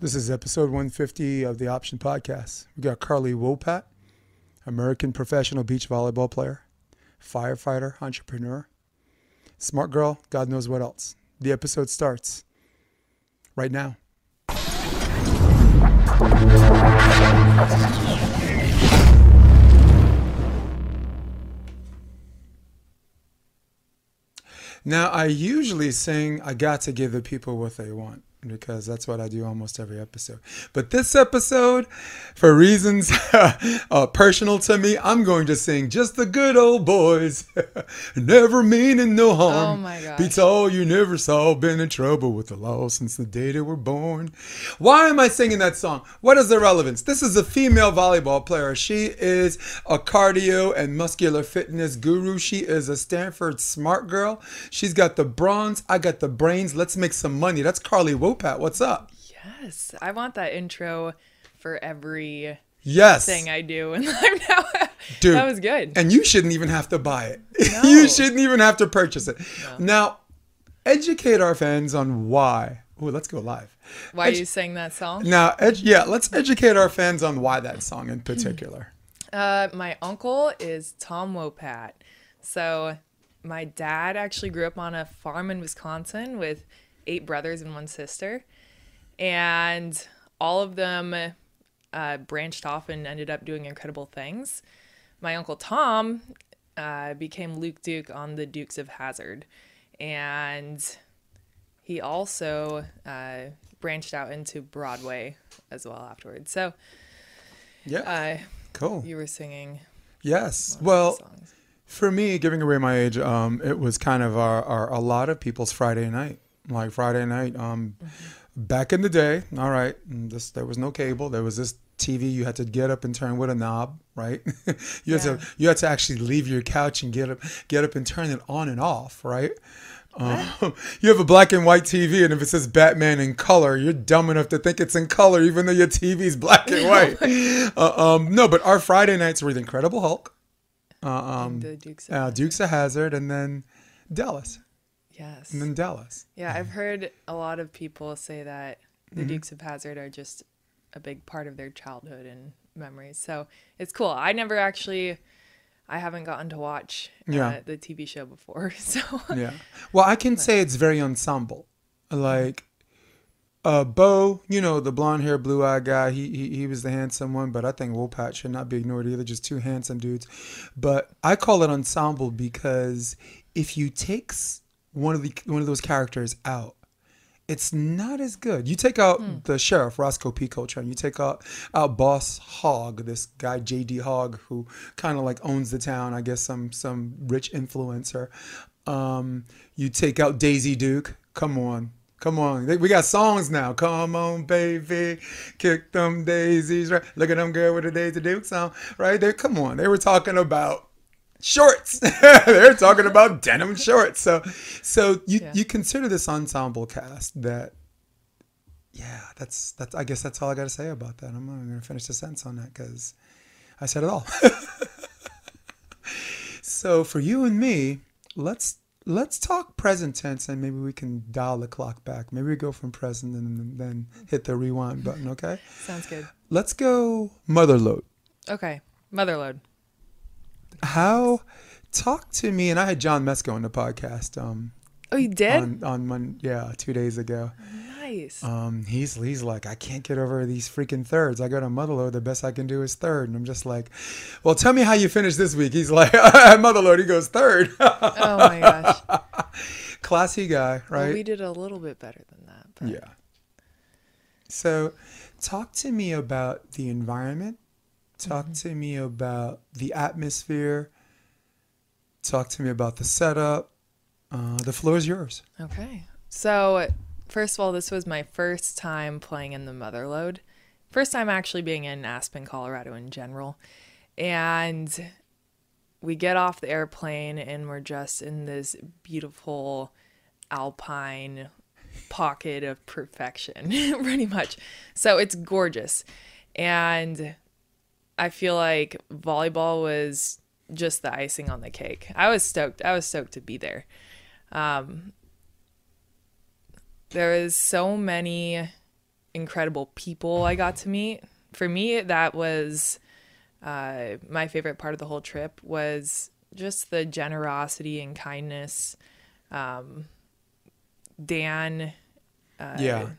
This is episode 150 of the Option Podcast. We got Carly Wopat, American professional beach volleyball player, firefighter, entrepreneur, smart girl, God knows what else. The episode starts right now. Now, I usually sing, I got to give the people what they want because that's what I do almost every episode. But this episode, for reasons uh, personal to me, I'm going to sing just the good old boys. never meaning no harm. Oh my gosh. Beats all you never saw. Been in trouble with the law since the day they were born. Why am I singing that song? What is the relevance? This is a female volleyball player. She is a cardio and muscular fitness guru. She is a Stanford smart girl. She's got the bronze. I got the brains. Let's make some money. That's Carly Wopat. What's up? Yes, I want that intro for every Yes. thing I do in life now. Dude. that was good. And you shouldn't even have to buy it. No. you shouldn't even have to purchase it. Now, educate our fans on why. Oh, let's go live. Why edu- you sang that song? Now, ed- yeah, let's educate our fans on why that song in particular. Uh, my uncle is Tom Wopat. So my dad actually grew up on a farm in Wisconsin with eight brothers and one sister, and all of them uh, branched off and ended up doing incredible things. My uncle Tom uh, became Luke Duke on the Dukes of Hazzard, and he also uh, branched out into Broadway as well afterwards. So Yeah. uh, cool. you were singing Yes. Well, songs. for me, giving away my age, um, it was kind of our, our a lot of people's Friday night. Like Friday night, um, back in the day. All right, this there was no cable. There was this TV you had to get up and turn with a knob, right? you had to you had to actually leave your couch and get up get up and turn it on and off, right? Um, you have a black and white TV, and if it says Batman in color, you're dumb enough to think it's in color, even though your TV's black and white. uh, um, no, but our Friday nights were the Incredible Hulk, uh, um, the Dukes of uh, Dukes of Hazzard, and then Dallas, Yes. and then Dallas. Yeah, I've heard a lot of people say that the Mm-hmm. Dukes of Hazzard are just a big part of their childhood and memories. So it's cool. I never actually, I haven't gotten to watch uh, Yeah. the TV show before. So Yeah. Well, I can say it's very ensemble. Like, uh, Bo, you know, the blonde hair, blue eyed guy, he, he he was the handsome one, but I think Wopat should not be ignored either. Just two handsome dudes. But I call it ensemble because if you take one of the one of those characters out, it's not as good. You take out the sheriff, Rosco P. Coltrane. You take out, out Boss Hogg, this guy J.D. Hogg, who kind of like owns the town. I guess some some rich influencer. Um, you take out Daisy Duke. Come on, come on. We got songs now. Come on, baby, kick them daisies. Right? Look at them girl with the Daisy Duke song. Right there. Come on. They were talking about shorts. They're talking about denim shorts. So, so you Yeah. you consider this ensemble cast that. Yeah, that's that's. I guess that's all I got to say about that. I'm not going to finish the sentence on that because I said it all. so for you and me, let's let's talk present tense and maybe we can dial the clock back. Maybe we go from present and then hit the rewind button. Okay, sounds good. let's go motherlode. Okay. Motherlode. How talk to me and I had John Mesko on the podcast um Oh, you did? on on Mon- yeah, 2 days ago. nice. Um he's he's like I can't get over these freaking thirds. I go to motherlode, the best I can do is third and I'm just like, "Well, tell me how you finished this week." He's like, "Motherlode." He goes, third. oh my gosh. Classy guy, Well, right? we did a little bit better than that. But Yeah. So, talk to me about the environment. Talk Mm-hmm. to me about the atmosphere. Talk to me about the setup. Uh, the floor is yours. Okay. So, first of all, this was my first time playing in the Motherlode. First time actually being in Aspen, Colorado in general. And we get off the airplane and we're just in this beautiful alpine pocket of perfection, pretty much. So, it's gorgeous. And I feel like volleyball was just the icing on the cake. I was stoked. I was stoked to be there. Um, there is so many incredible people I got to meet. For me, that was uh, my favorite part of the whole trip was just the generosity and kindness. Um, Dan, uh, Yeah.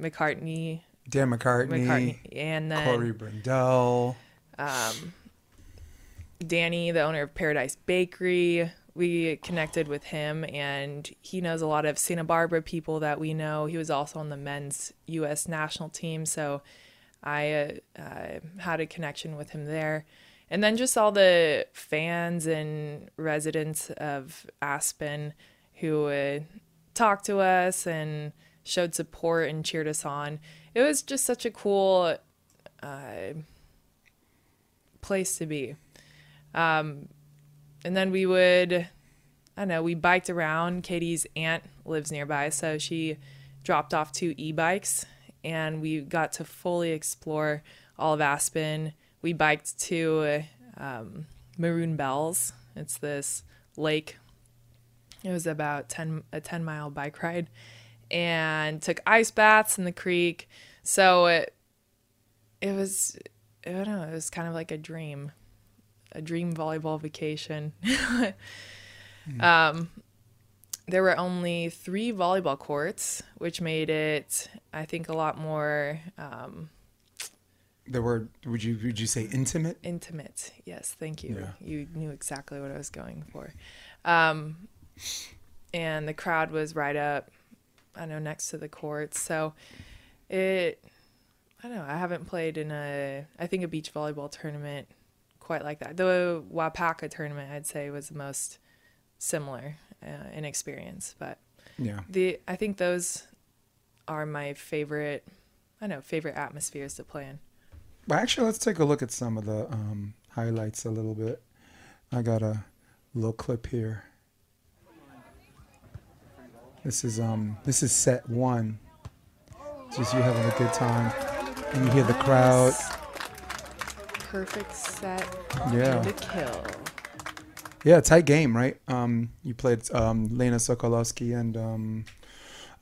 McCartney, Dan McCartney, McCartney, and then Corey Brindell. Danny, the owner of Paradise Bakery. We connected with him, and he knows a lot of Santa Barbara people that we know. He was also on the men's U.S. national team, so I uh, uh, had a connection with him there. And then just all the fans and residents of Aspen who uh, talked to us and showed support and cheered us on. It was just such a cool uh, place to be. And then we would i don't know we biked around. Katie's aunt lives nearby so she dropped off two e-bikes and we got to fully explore all of aspen. We biked to um, maroon bells. It's this lake. It was about 10 a 10 mile bike ride and took ice baths in the creek. So it it was i don't know it was kind of like a dream a dream volleyball vacation. um, there were only three volleyball courts, which made it, I think, a lot more um, The word would you would you say intimate? intimate. Yes, thank you. Yeah. You knew exactly what I was going for. Um, and the crowd was right up, I know, next to the courts. So it, I don't know, I haven't played in a, I think, a beach volleyball tournament quite like that. The Wapaka tournament, I'd say, was the most similar uh, in experience. But Yeah. the, I think those are my favorite, I don't know, favorite atmospheres to play in. Well, actually, let's take a look at some of the um, highlights a little bit. I got a little clip here. This is um this is set one. Just you having a good time, and you hear the crowd. Perfect set Yeah. a kill. Yeah, tight game, right? Um, you played um, Lena Sokolowski and um,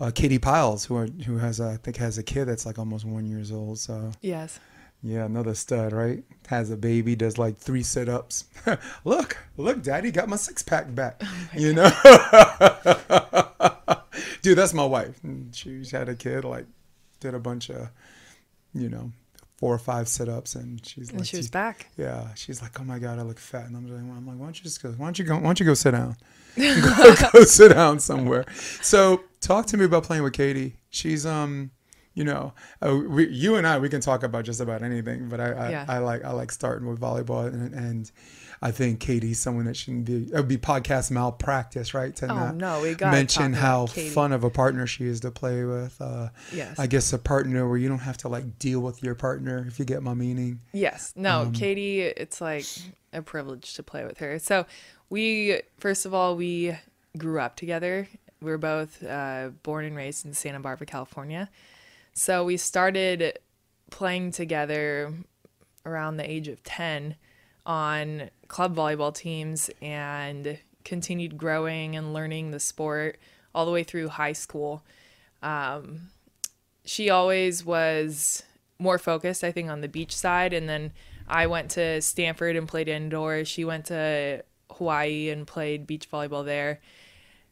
uh, Katie Piles, who are, who has I think has a kid that's like almost one years old. So Yes. yeah, another stud, right? Has a baby, does like three sit ups. look, look, Daddy got my six pack back. you know, dude, that's my wife. She had a kid, like did a bunch of, you know, four or five sit ups, and she's like, And she was back. yeah, she's like, "Oh my god, I look fat," and I'm like, I'm like, "Why don't you just go? Why don't you go? Why don't you go sit down? go, go sit down somewhere." So, talk to me about playing with Katie. She's um, you know, uh, we, you and I, we can talk about just about anything, but I, I, Yeah. I like I like starting with volleyball, and, and I think Katie's someone that shouldn't be. It would be podcast malpractice, right? To Oh not no, we got mention how fun of a partner she is to play with. Uh, Yes. I guess a partner where you don't have to like deal with your partner, if you get my meaning. Yes. No, Um, Katie, it's like a privilege to play with her. So we, first of all, we grew up together. We were both uh, born and raised in Santa Barbara, California. So we started playing together around the age of 10 on club volleyball teams and continued growing and learning the sport all the way through high school. Um, she always was more focused, I think, on the beach side. And then I went to Stanford and played indoors. She went to Hawaii and played beach volleyball there.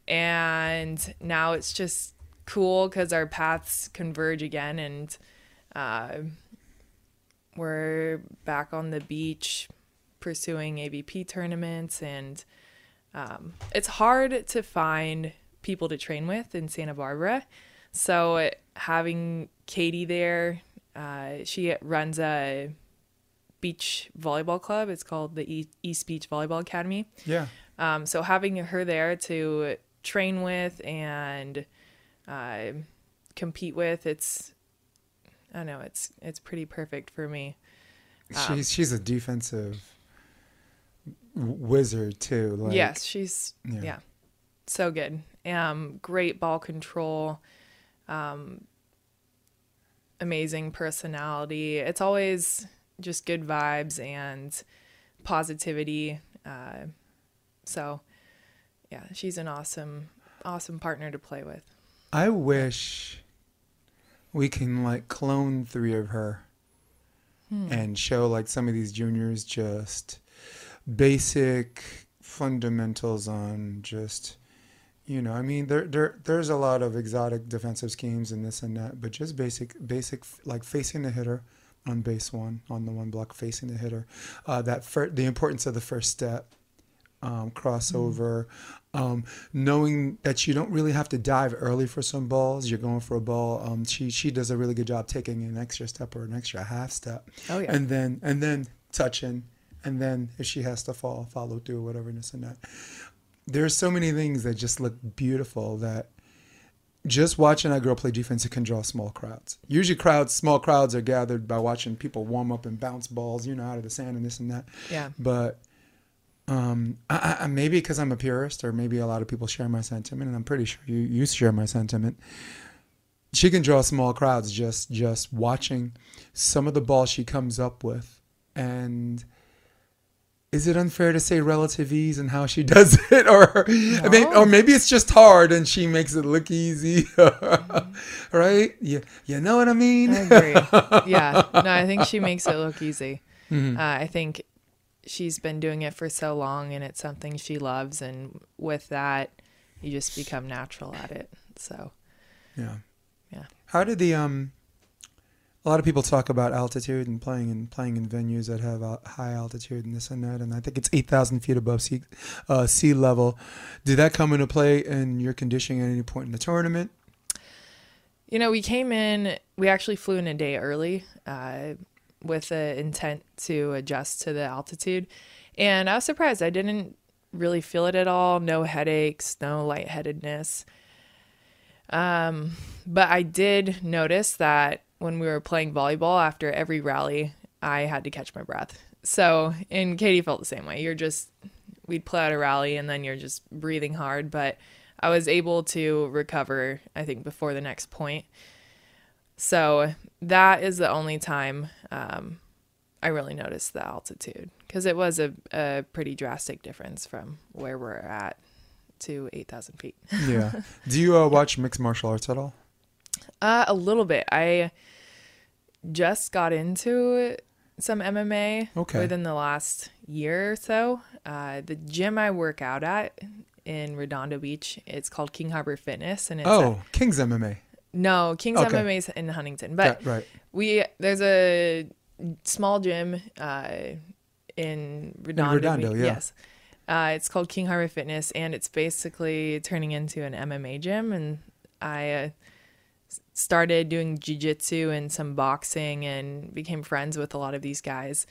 And now it's just cool because our paths converge again and uh, we're back on the beach pursuing AVP tournaments. And um, it's hard to find people to train with in Santa Barbara. So having Katie there, uh, she runs a beach volleyball club. It's called the East Beach Volleyball Academy. Yeah. Um, so having her there to train with and uh, compete with, it's I don't know, it's it's pretty perfect for me. Um, she's she's a defensive wizard too. Like, yes, she's yeah. yeah. so good. Um, great ball control. Um, amazing personality. It's always just good vibes and positivity. Uh, so, yeah, she's an awesome, awesome partner to play with. I wish we can like clone three of her Hmm. and show like some of these juniors just basic fundamentals on just you know i mean there there there's a lot of exotic defensive schemes and this and that but just basic basic like facing the hitter on base one on the one block facing the hitter uh, that fir- the importance of the first step um, crossover. Um, knowing that you don't really have to dive early for some balls you're going for a ball um, she she does a really good job taking an extra step or an extra half step. Oh yeah. and then and then touching and then if she has to fall follow through or whatever and this and that. There's so many things that just look beautiful that just watching that girl play defense it can draw small crowds. Usually crowds small crowds are gathered by watching people warm up and bounce balls you know out of the sand and this and that. Yeah. but um, I, I, maybe because I'm a purist, or maybe a lot of people share my sentiment, and I'm pretty sure you, you share my sentiment. She can draw small crowds just just watching some of the balls she comes up with, and is it unfair to say relative ease and how she does it, or I mean, or maybe it's just hard and she makes it look easy, right? Yeah, you know what I mean. I agree. Yeah. No, I think she makes it look easy. Mhm. Uh, I think she's been doing it for so long and it's something she loves. And with that, you just become natural at it. So, Yeah. Yeah. How did the um a lot of people talk about altitude and playing and playing in venues that have high altitude and this and that, and I think it's eight thousand feet above sea uh, sea level. Did that come into play in your conditioning at any point in the tournament? you know, we came in, we actually flew in a day early uh, with the intent to adjust to the altitude. And I was surprised. I didn't really feel it at all. No headaches, no lightheadedness. Um, but I did notice that when we were playing volleyball after every rally, I had to catch my breath. So, and Katie felt the same way. You're just, we'd play out a rally and then you're just breathing hard. But I was able to recover, I think, before the next point. So that is the only time um, I really noticed the altitude because it was a, a pretty drastic difference from where we're at to 8,000 feet. Yeah. Do you uh, watch mixed martial arts at all? Uh, a little bit. I just got into some MMA Okay. within the last year or so. Uh, the gym I work out at in Redondo Beach, it's called King Harbor Fitness, and it's Oh, King's MMA. No King's Okay. MMA is in Huntington, but Yeah, right. we there's a small gym uh, in Redondo. Redondo, yeah. Yes. Uh, it's called King Harbor Fitness, and it's basically turning into an MMA gym. And I uh, started doing jujitsu and some boxing, and became friends with a lot of these guys.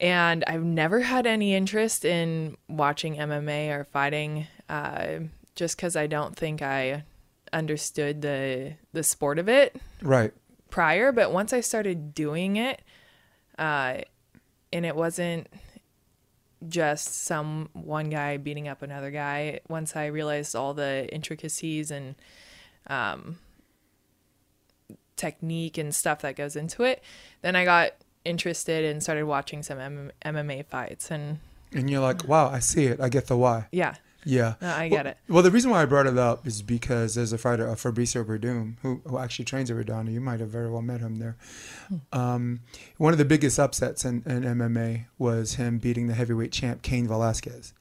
And I've never had any interest in watching MMA or fighting, uh, just because I don't think I understood the the sport of it Right. prior, but once I started doing it, uh, and it wasn't just some one guy beating up another guy. Once I realized all the intricacies and um, technique and stuff that goes into it, then I got interested and started watching some M- MMA fights. And And you're like, wow, I see it. I get the why. yeah, Yeah. no, I well, get it. Well, the reason why I brought it up is because there's a fighter, uh, Fabricio Werdum, who, who actually trains at Redondo. You might have very well met him there. Um, one of the biggest upsets in, in MMA was him beating the heavyweight champ, Cain Velasquez.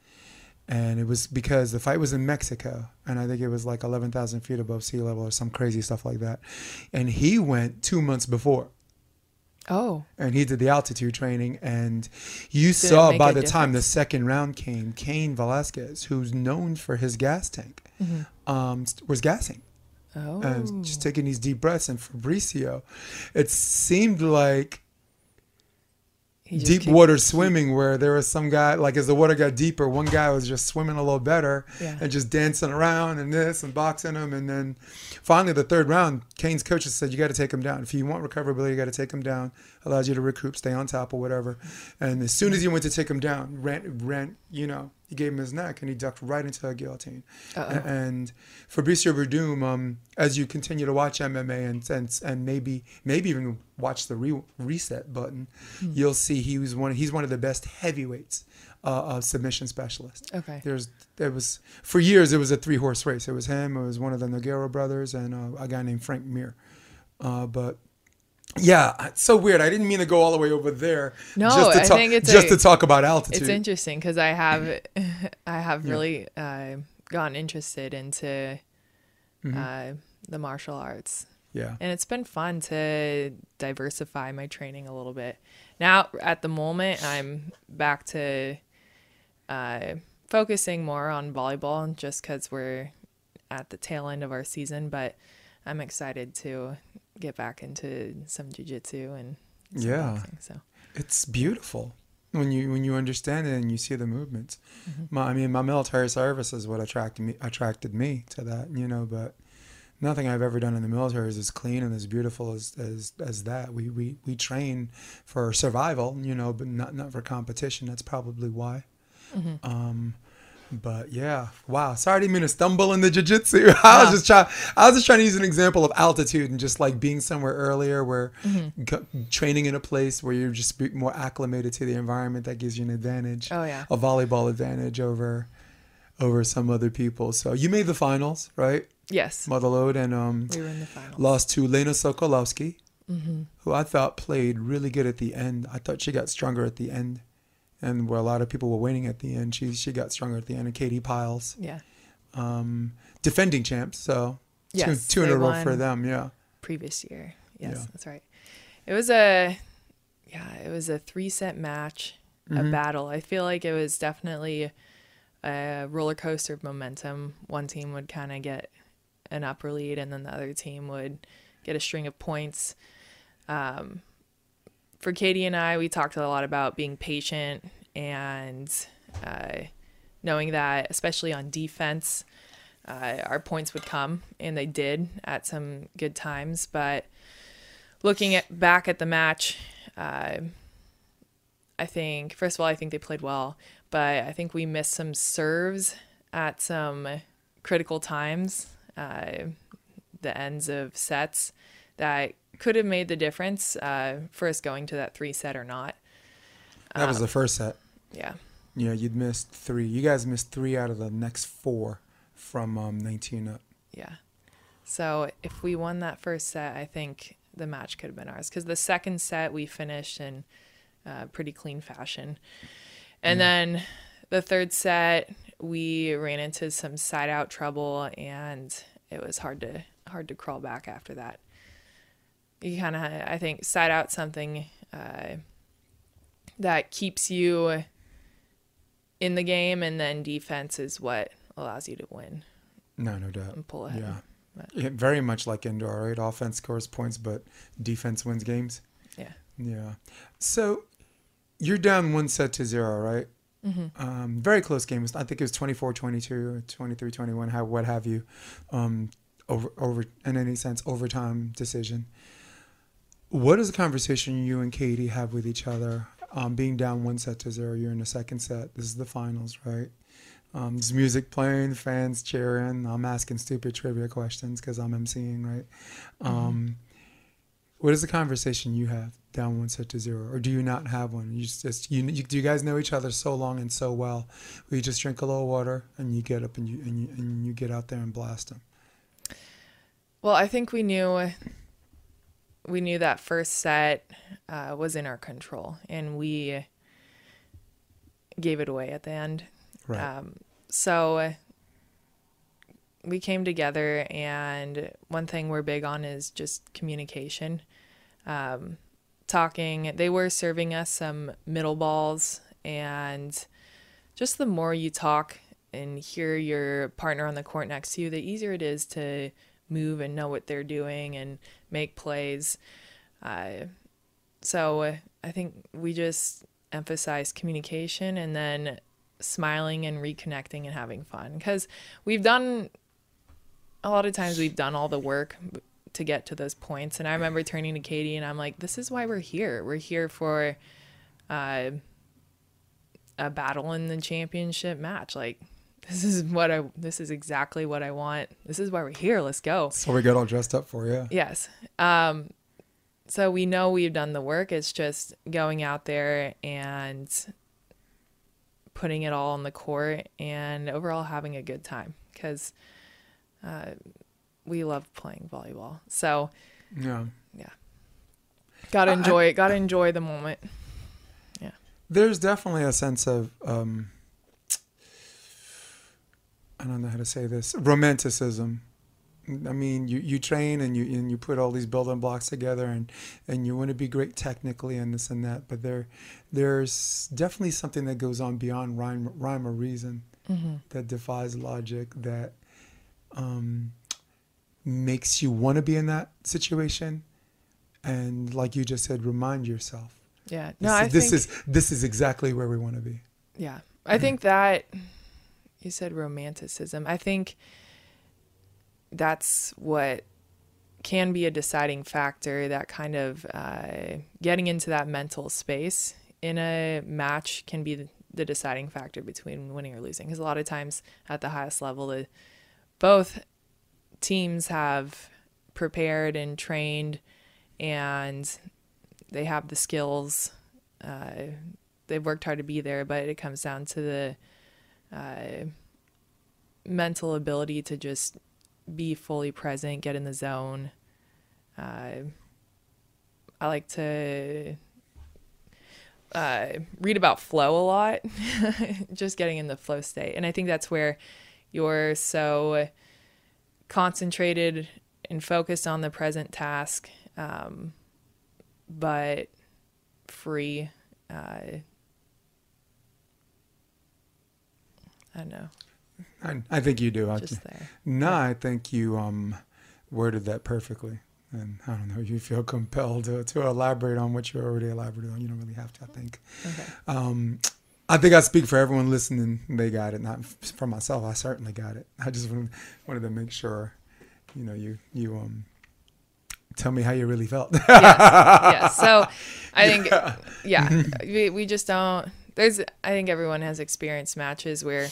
And it was because the fight was in Mexico, and I think it was like 11,000 feet above sea level or some crazy stuff like that. And he went two months before Oh, and he did the altitude training and you saw by the time the second round came Cain Velasquez who's known for his gas tank um, was gassing. Oh, and just taking these deep breaths and Fabricio it seemed like deep water swimming where there was some guy like as the water got deeper one guy was just swimming a little better Yeah. and just dancing around and this and boxing him. And then finally the third round Cain's coaches said you got to take him down. If you want recoverability you got to take him down allows you to recoup stay on top or whatever and as soon as he went to take him down Rent, Rent, you know he gave him his neck and he ducked right into a guillotine Uh-oh. And Fabricio Werdum, um, as you continue to watch MMA and and, and maybe maybe even watch the re- reset button, Hmm. you'll see he was one. He's one of the best heavyweights uh, of submission specialist. Okay. There's there was for years it was a three horse race. It was him. It was one of the Nogueira brothers and uh, a guy named Frank Mir. Uh, but yeah, it's so weird. I didn't mean to go all the way over there. No, just to I talk, think it's just a- to talk about altitude. It's interesting because I have I have Yeah. really uh, gotten interested into Mhm. uh, the martial arts, yeah, and it's been fun to diversify my training a little bit. Now, at the moment, I'm back to uh, focusing more on volleyball, just because we're at the tail end of our season. But I'm excited to get back into some jujitsu and some Yeah. boxing, so. it's beautiful when you when you understand it and you see the movements. Mm-hmm. My, I mean, my military service is what attracted me attracted me to that. You know, but nothing I've ever done in the military is as clean and as beautiful as as, as that. We, we we train for survival, you know, but not not for competition. That's probably why. Mm-hmm. Um, but yeah, wow. Sorry, I didn't mean to stumble into jujitsu. I was just trying. I was just trying to use an example of altitude and just like being somewhere earlier, where Mm-hmm. g- training in a place where you're just more acclimated to the environment that gives you an advantage, Oh yeah. a volleyball advantage over over some other people. So you made the finals, right, Yes. Motherlode, and um, We were in the finals. lost to Lena Sokolowski, Mm-hmm. who I thought played really good at the end. I thought she got stronger at the end, and where a lot of people were waiting at the end, she she got stronger at the end. And Katie Piles, Yeah. um, defending champs, so Yes, two, two in a row for them. Yeah, Previous year. Yes, Yeah. that's right. It was a yeah, it was a three set match, a Mhm. battle. I feel like it was definitely a roller coaster of momentum. One team would kind of get an upper lead, and then the other team would get a string of points. Um, for Katie and I, we talked a lot about being patient and uh, knowing that, especially on defense, uh, our points would come, and they did at some good times. But looking at back at the match, uh, I think first of all, I think they played well, but I think we missed some serves at some critical times, uh, the ends of sets that could have made the difference uh, for us going to that three set or not. that was Um, the first set. Yeah. Yeah, you'd missed three. You guys missed three out of the next four from um, 19 up. Yeah. So if we won that first set, I think the match could have been ours because the second set we finished in uh, pretty clean fashion, and then the third set we ran into some side out trouble and it was hard to hard to crawl back after that. You kind of I think side out something uh, that keeps you in the game, and then defense is what allows you to win No, no doubt. and pull ahead. Yeah. But- yeah. Very much like indoor, right? Offense scores points, but defense wins games. Yeah. Yeah. So you're down one set to zero, right? Mm-hmm. Um, very close game. I think it was 24 22, 23 21, how, what have you. Um, over, over, in any sense, overtime decision. What is the conversation you and Katie have with each other? Um, being down one set to zero, you're in the second set. This is the finals, right? Um, there's music playing, fans cheering. I'm asking stupid trivia questions because I'm emceeing, right? Um, what is the conversation you have down one set to zero, or do you not have one? You just you, you do you guys know each other so long and so well? We just drink a little water and you get up and you and you, and you get out there and blast them. Well, I think we knew we knew that first set uh, was in our control, and we gave it away at the end. Right. Um, so we came together, and one thing we're big on is just communication. Um, talking, they were serving us some middle balls, and just the more you talk and hear your partner on the court next to you, the easier it is to move and know what they're doing and make plays. Uh, so I think we just emphasize communication and then smiling and reconnecting and having fun. Because we've done a lot of times we've done all the work to get to those points. And i remember turning to katie and i'm like this is why we're here. We're here for uh, a battle in the championship match. Like this is what i this is exactly what i want this is why we're here let's go so we got all dressed up for you. Yes. Um, so we know we've done the work. It's just going out there and putting it all on the court and overall having a good time because uh, we love playing volleyball. So Yeah. Yeah, gotta I- enjoy it. Gotta enjoy the moment. Yeah, there's definitely a sense of um, I don't know how to say this romanticism. I mean, you, you train and you and you put all these building blocks together and, and you want to be great technically and this and that, but there there's definitely something that goes on beyond rhyme rhyme or reason Mm-hmm. that defies logic that um, makes you want to be in that situation and like you just said remind yourself Yeah. this, No, I this think, is this is exactly where we want to be Yeah. I think that you said romanticism. I think that's what can be a deciding factor that kind of uh, getting into that mental space in a match can be the, deciding factor between winning or losing because a lot of times at the highest level the, both teams have prepared and trained and they have the skills uh, they've worked hard to be there, but it comes down to the uh, mental ability to just be fully present, get in the zone. Uh, I like to uh, read about flow a lot, just getting in the flow state. And I think that's where you're so concentrated and focused on the present task, um, but free. Uh, I don't know, I, I think you do I, just there. no i think you um worded that perfectly and i don't know you feel compelled to, to elaborate on what you already elaborated on you don't really have to i think Okay. um I think I speak for everyone listening. They got it, not for myself. I certainly got it. I just wanted, wanted to make sure, you know, you you um tell me how you really felt. yes. yes. So I think, yeah, we, we just don't, there's, I think everyone has experienced matches where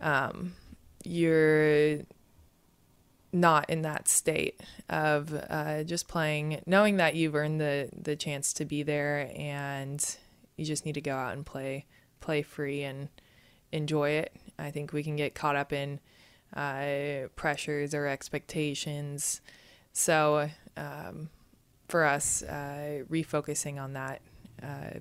um, you're not in that state of uh, just playing, knowing that you've earned the, the chance to be there and you just need to go out and play, play free and enjoy it. I think we can get caught up in uh, pressures or expectations. So, um, for us, uh, refocusing on that uh,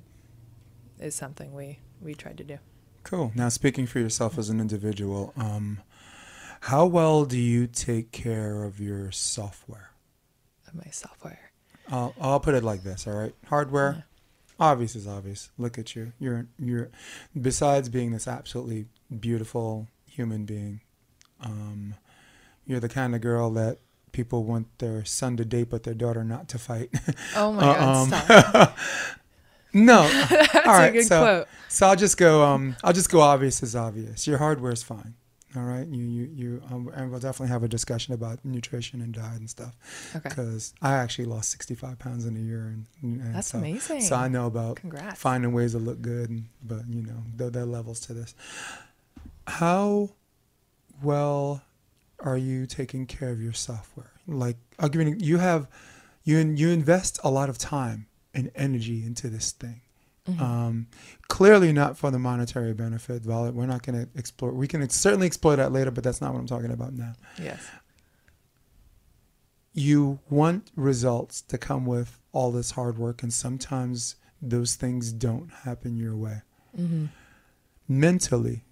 is something we, we tried to do. Cool. Now, speaking for yourself as an individual, um, how well do you take care of your software? Of my software. I'll, I'll put it like this. All right, hardware. Obvious is obvious. Look at you. You're you're. Besides being this absolutely beautiful human being, um, you're the kind of girl that people want their son to date, but their daughter not to fight. Oh my God, Um, stop. no. That's all right, a good so- quote. So I'll just go. Um, I'll just go. Obvious is obvious. Your hardware is fine. All right. You you you. Um, and we'll definitely have a discussion about nutrition and diet and stuff. Okay. Because I actually lost 65 pounds in a year, and, and That's so, amazing. So I know about Congrats. finding ways to look good, and, but you know there, there are levels to this. How well are you taking care of your software? Like I'll give you. You have you you invest a lot of time and energy into this thing. Mm-hmm. Um, clearly not for the monetary benefit. Val- We're not going to explore. We can certainly explore that later, but that's not what I'm talking about now. Yes. You want results to come with all this hard work, and sometimes those things don't happen your way. Mm-hmm. Mentally,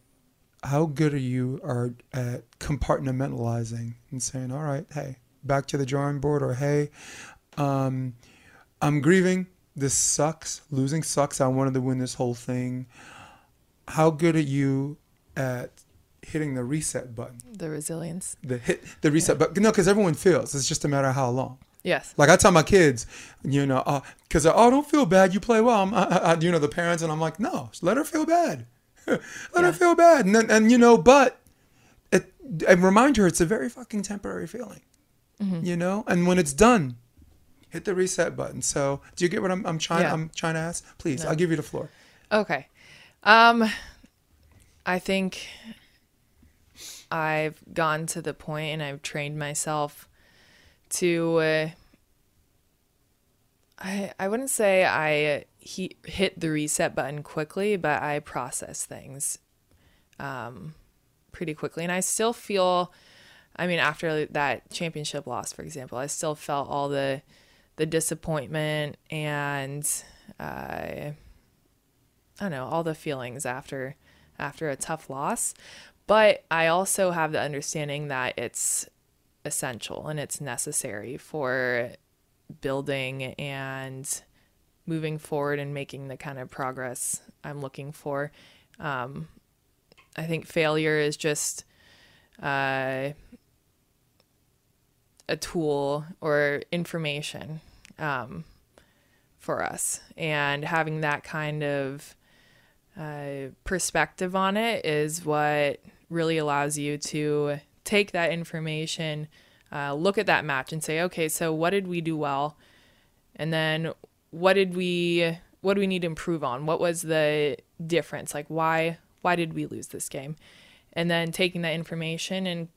how good are you are at compartmentalizing and saying, "All right, hey, back to the drawing board," or "Hey, um, I'm grieving. This sucks. Losing sucks. I wanted to win this whole thing." How good are you at hitting the reset button? The resilience. The hit the reset button. No, because everyone feels. It's just a matter of how long. Yes. Like I tell my kids, you know, because oh, don't feel bad. You play well. I'm, I, I, you know, the parents, and I'm like, no, let her feel bad. let Yeah. her feel bad, and then, and you know, but it, and remind her it's a very fucking temporary feeling, Mm-hmm. you know. And when it's done, hit the reset button. So, do you get what I'm, I'm trying? Yeah. I'm trying to ask. Please, No. I'll give you the floor. Okay. Um, I think I've gone to the point and I've trained myself to. Uh, I I wouldn't say I he, hit the reset button quickly, but I process things um, pretty quickly, and I still feel I mean, after that championship loss, for example, I still felt all the the disappointment and uh, I don't know all the feelings after after a tough loss. But I also have the understanding that it's essential and it's necessary for building and moving forward and making the kind of progress I'm looking for. Um, I think failure is just uh, a tool or information um, for us. And having that kind of uh, perspective on it is what really allows you to take that information, uh, look at that match, and say, okay, so what did we do well? And then what did we what do we need to improve on? What was the difference? Like why why did we lose this game? And then taking that information and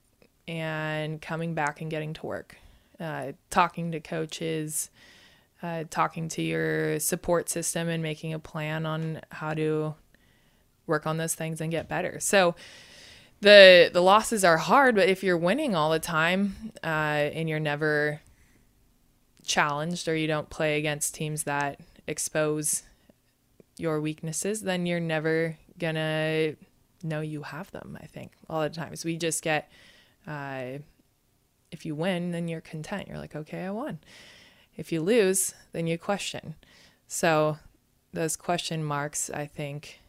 and coming back and getting to work, uh, talking to coaches, uh, talking to your support system, and making a plan on how to work on those things and get better. So the the losses are hard, but if you're winning all the time uh, and you're never challenged or you don't play against teams that expose your weaknesses, then you're never gonna know you have them. I think all the times we just get, uh, if you win, then you're content. You're like, okay, I won. If you lose, then you question. So those question marks, I think,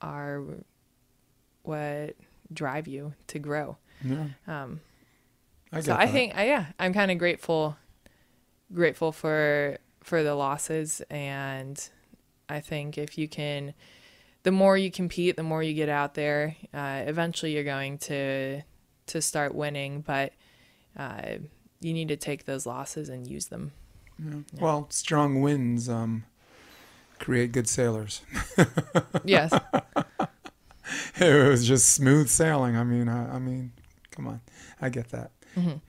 are what drive you to grow. Yeah. Um, I so I think, I, yeah, I'm kind of grateful, grateful for for the losses, and I think if you can, the more you compete, the more you get out there. Uh, eventually, you're going to to start winning, but uh, you need to take those losses and use them. Yeah. Yeah. Well, strong winds um, create good sailors. Yes, it was just smooth sailing. I mean, I, I mean, come on, I get that. Mhm.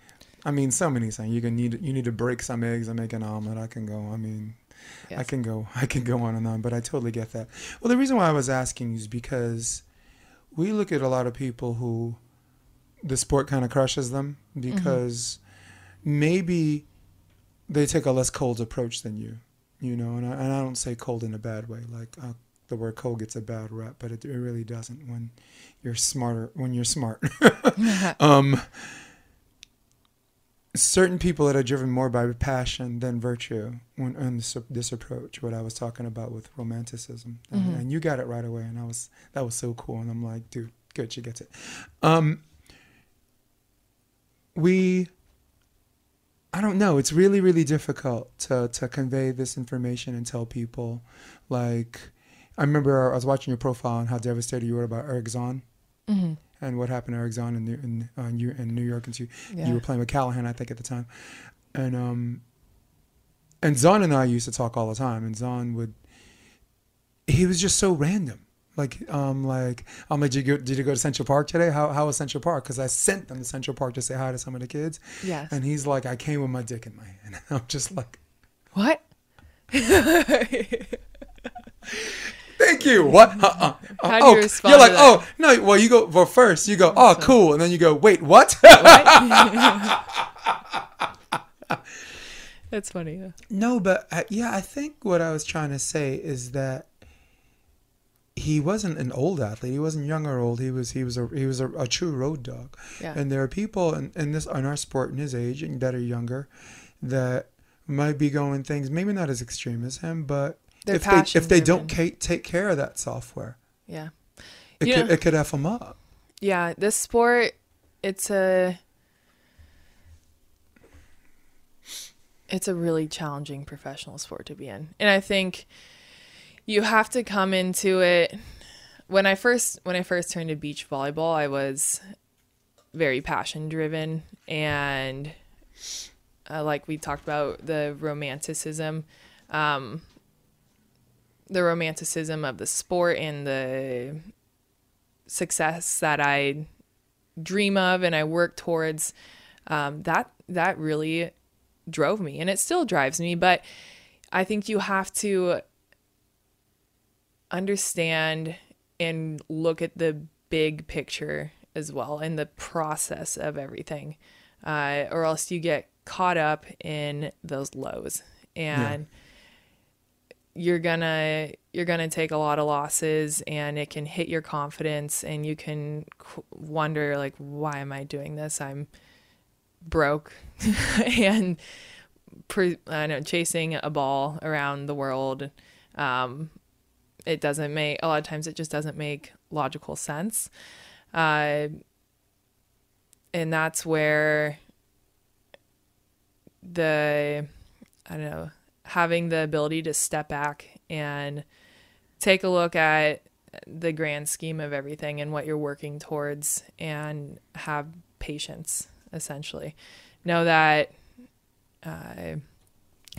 I mean, so many things. You can need you need to break some eggs and make an omelet. I can go. I mean, I can go. I can go on and on. But I totally get that. Well, the reason why I was asking is because we look at a lot of people who the sport kind of crushes them because maybe they take a less cold approach than you. You know, and I, and I don't say cold in a bad way. Like uh, the word cold gets a bad rep, but it, it really doesn't when you're smarter. When you're smart. um, certain people that are driven more by passion than virtue when in this, this approach what i was talking about with romanticism and, Mhm. and you got it right away and i was that was so cool and i'm like dude good she gets it um we i don't know it's really really difficult to to convey this information and tell people like i remember i was watching your profile and how devastated you were about eric zaun Mhm. and what happened to Eric Zaun in New, in, uh, New, in New York, and you, Yeah. you were playing with Callahan, I think, at the time, and um, and Zaun and I used to talk all the time, and Zaun would, he was just so random, like um like I'm like, did you go, did you go to Central Park today? How how was Central Park? Because I sent them to Central Park to say hi to some of the kids, Yes. and he's like, I came with my dick in my hand, I'm just like, what? thank you. What? Uh-uh. How do oh, you respond You're like, oh no. Well, you go. Well, first you go, oh, cool, and then you go, wait, what? That's funny. though. No, but I, yeah, I think what I was trying to say is that he wasn't an old athlete. He wasn't young or old. He was he was a he was a, a true road dog. Yeah. And there are people in, in this in our sport in his age and that are younger that might be going things maybe not as extreme as him, but They're if they if they don't ca- take care of that software, yeah. it You could know- it could f them up. Yeah, this sport, it's a it's a really challenging professional sport to be in. And I think you have to come into it when I first when I first turned to beach volleyball, I was very passion driven and uh, like we talked about the romanticism um the romanticism of the sport and the success that I dream of and I work towards, um, that that really drove me, and it still drives me. But I think you have to understand and look at the big picture as well in the process of everything, uh, or else you get caught up in those lows. And you're gonna you're gonna take a lot of losses and it can hit your confidence and you can qu- wonder like why am i doing this? I'm broke and pre- i know chasing a ball around the world um, it doesn't make a lot of times it just doesn't make logical sense. Uh, and that's where the i don't know having the ability to step back and take a look at the grand scheme of everything and what you're working towards and have patience essentially. Know that uh,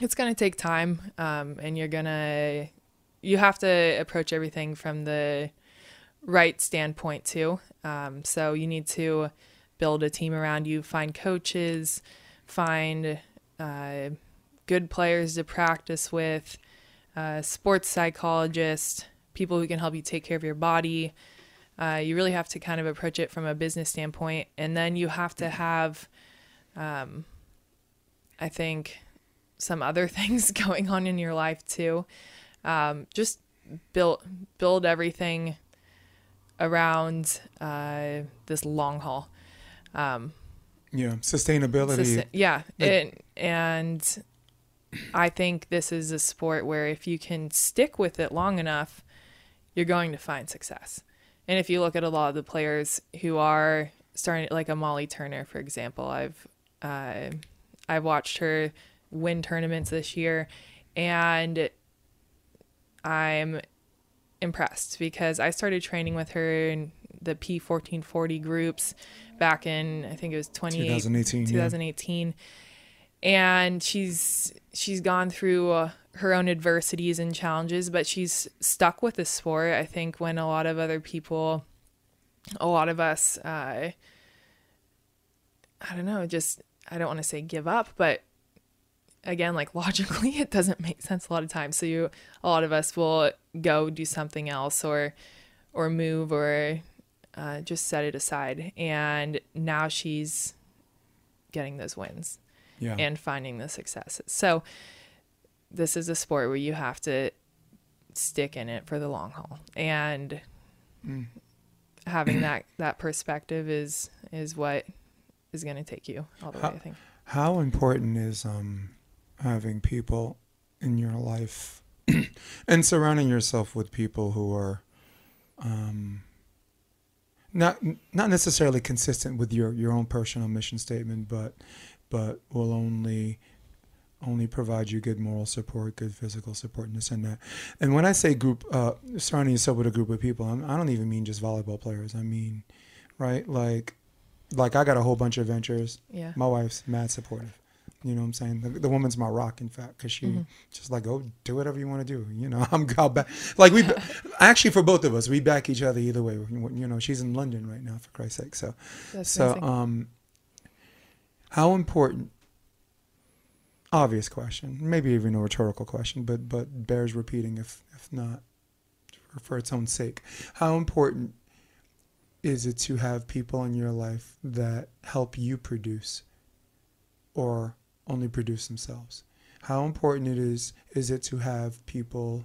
it's going to take time um, and you're going to you have to approach everything from the right standpoint too um, so you need to build a team around you find coaches find uh, good players to practice with, uh, sports psychologists, people who can help you take care of your body. Uh, you really have to kind of approach it from a business standpoint, and then you have to have, um, I think, some other things going on in your life too. Um, just build build everything around uh, this long haul. Um, yeah, sustainability. Sustain- yeah, it, and I think this is a sport where if you can stick with it long enough, you're going to find success. And if you look at a lot of the players who are starting, like a Molly Turner, for example, I've uh, I've watched her win tournaments this year, and I'm impressed because I started training with her in the P1440 groups back in I think it was 2018. 2018. Yeah and she's she's gone through uh, her own adversities and challenges but she's stuck with the sport i think when a lot of other people a lot of us uh, i don't know just i don't want to say give up but again like logically it doesn't make sense a lot of times so you a lot of us will go do something else or or move or uh, just set it aside and now she's getting those wins yeah. and finding the successes. So this is a sport where you have to stick in it for the long haul and mm. having that that perspective is is what is going to take you all the how, way I think. How important is um having people in your life and surrounding yourself with people who are um not not necessarily consistent with your your own personal mission statement but but will only only provide you good moral support, good physical support, and this and that. And when I say group, uh, surrounding yourself with a group of people, I'm, I do not even mean just volleyball players. I mean, right, like, like I got a whole bunch of ventures. Yeah. My wife's mad supportive. You know what I'm saying? The, the woman's my rock, in fact, because she mm-hmm. just like, oh, do whatever you want to do. You know, I'm i back. Like we, actually, for both of us, we back each other either way. You know, she's in London right now, for Christ's sake. So, That's so, amazing. um, how important? Obvious question, maybe even a rhetorical question, but but bears repeating if if not for, for its own sake. How important is it to have people in your life that help you produce, or only produce themselves? How important it is is it to have people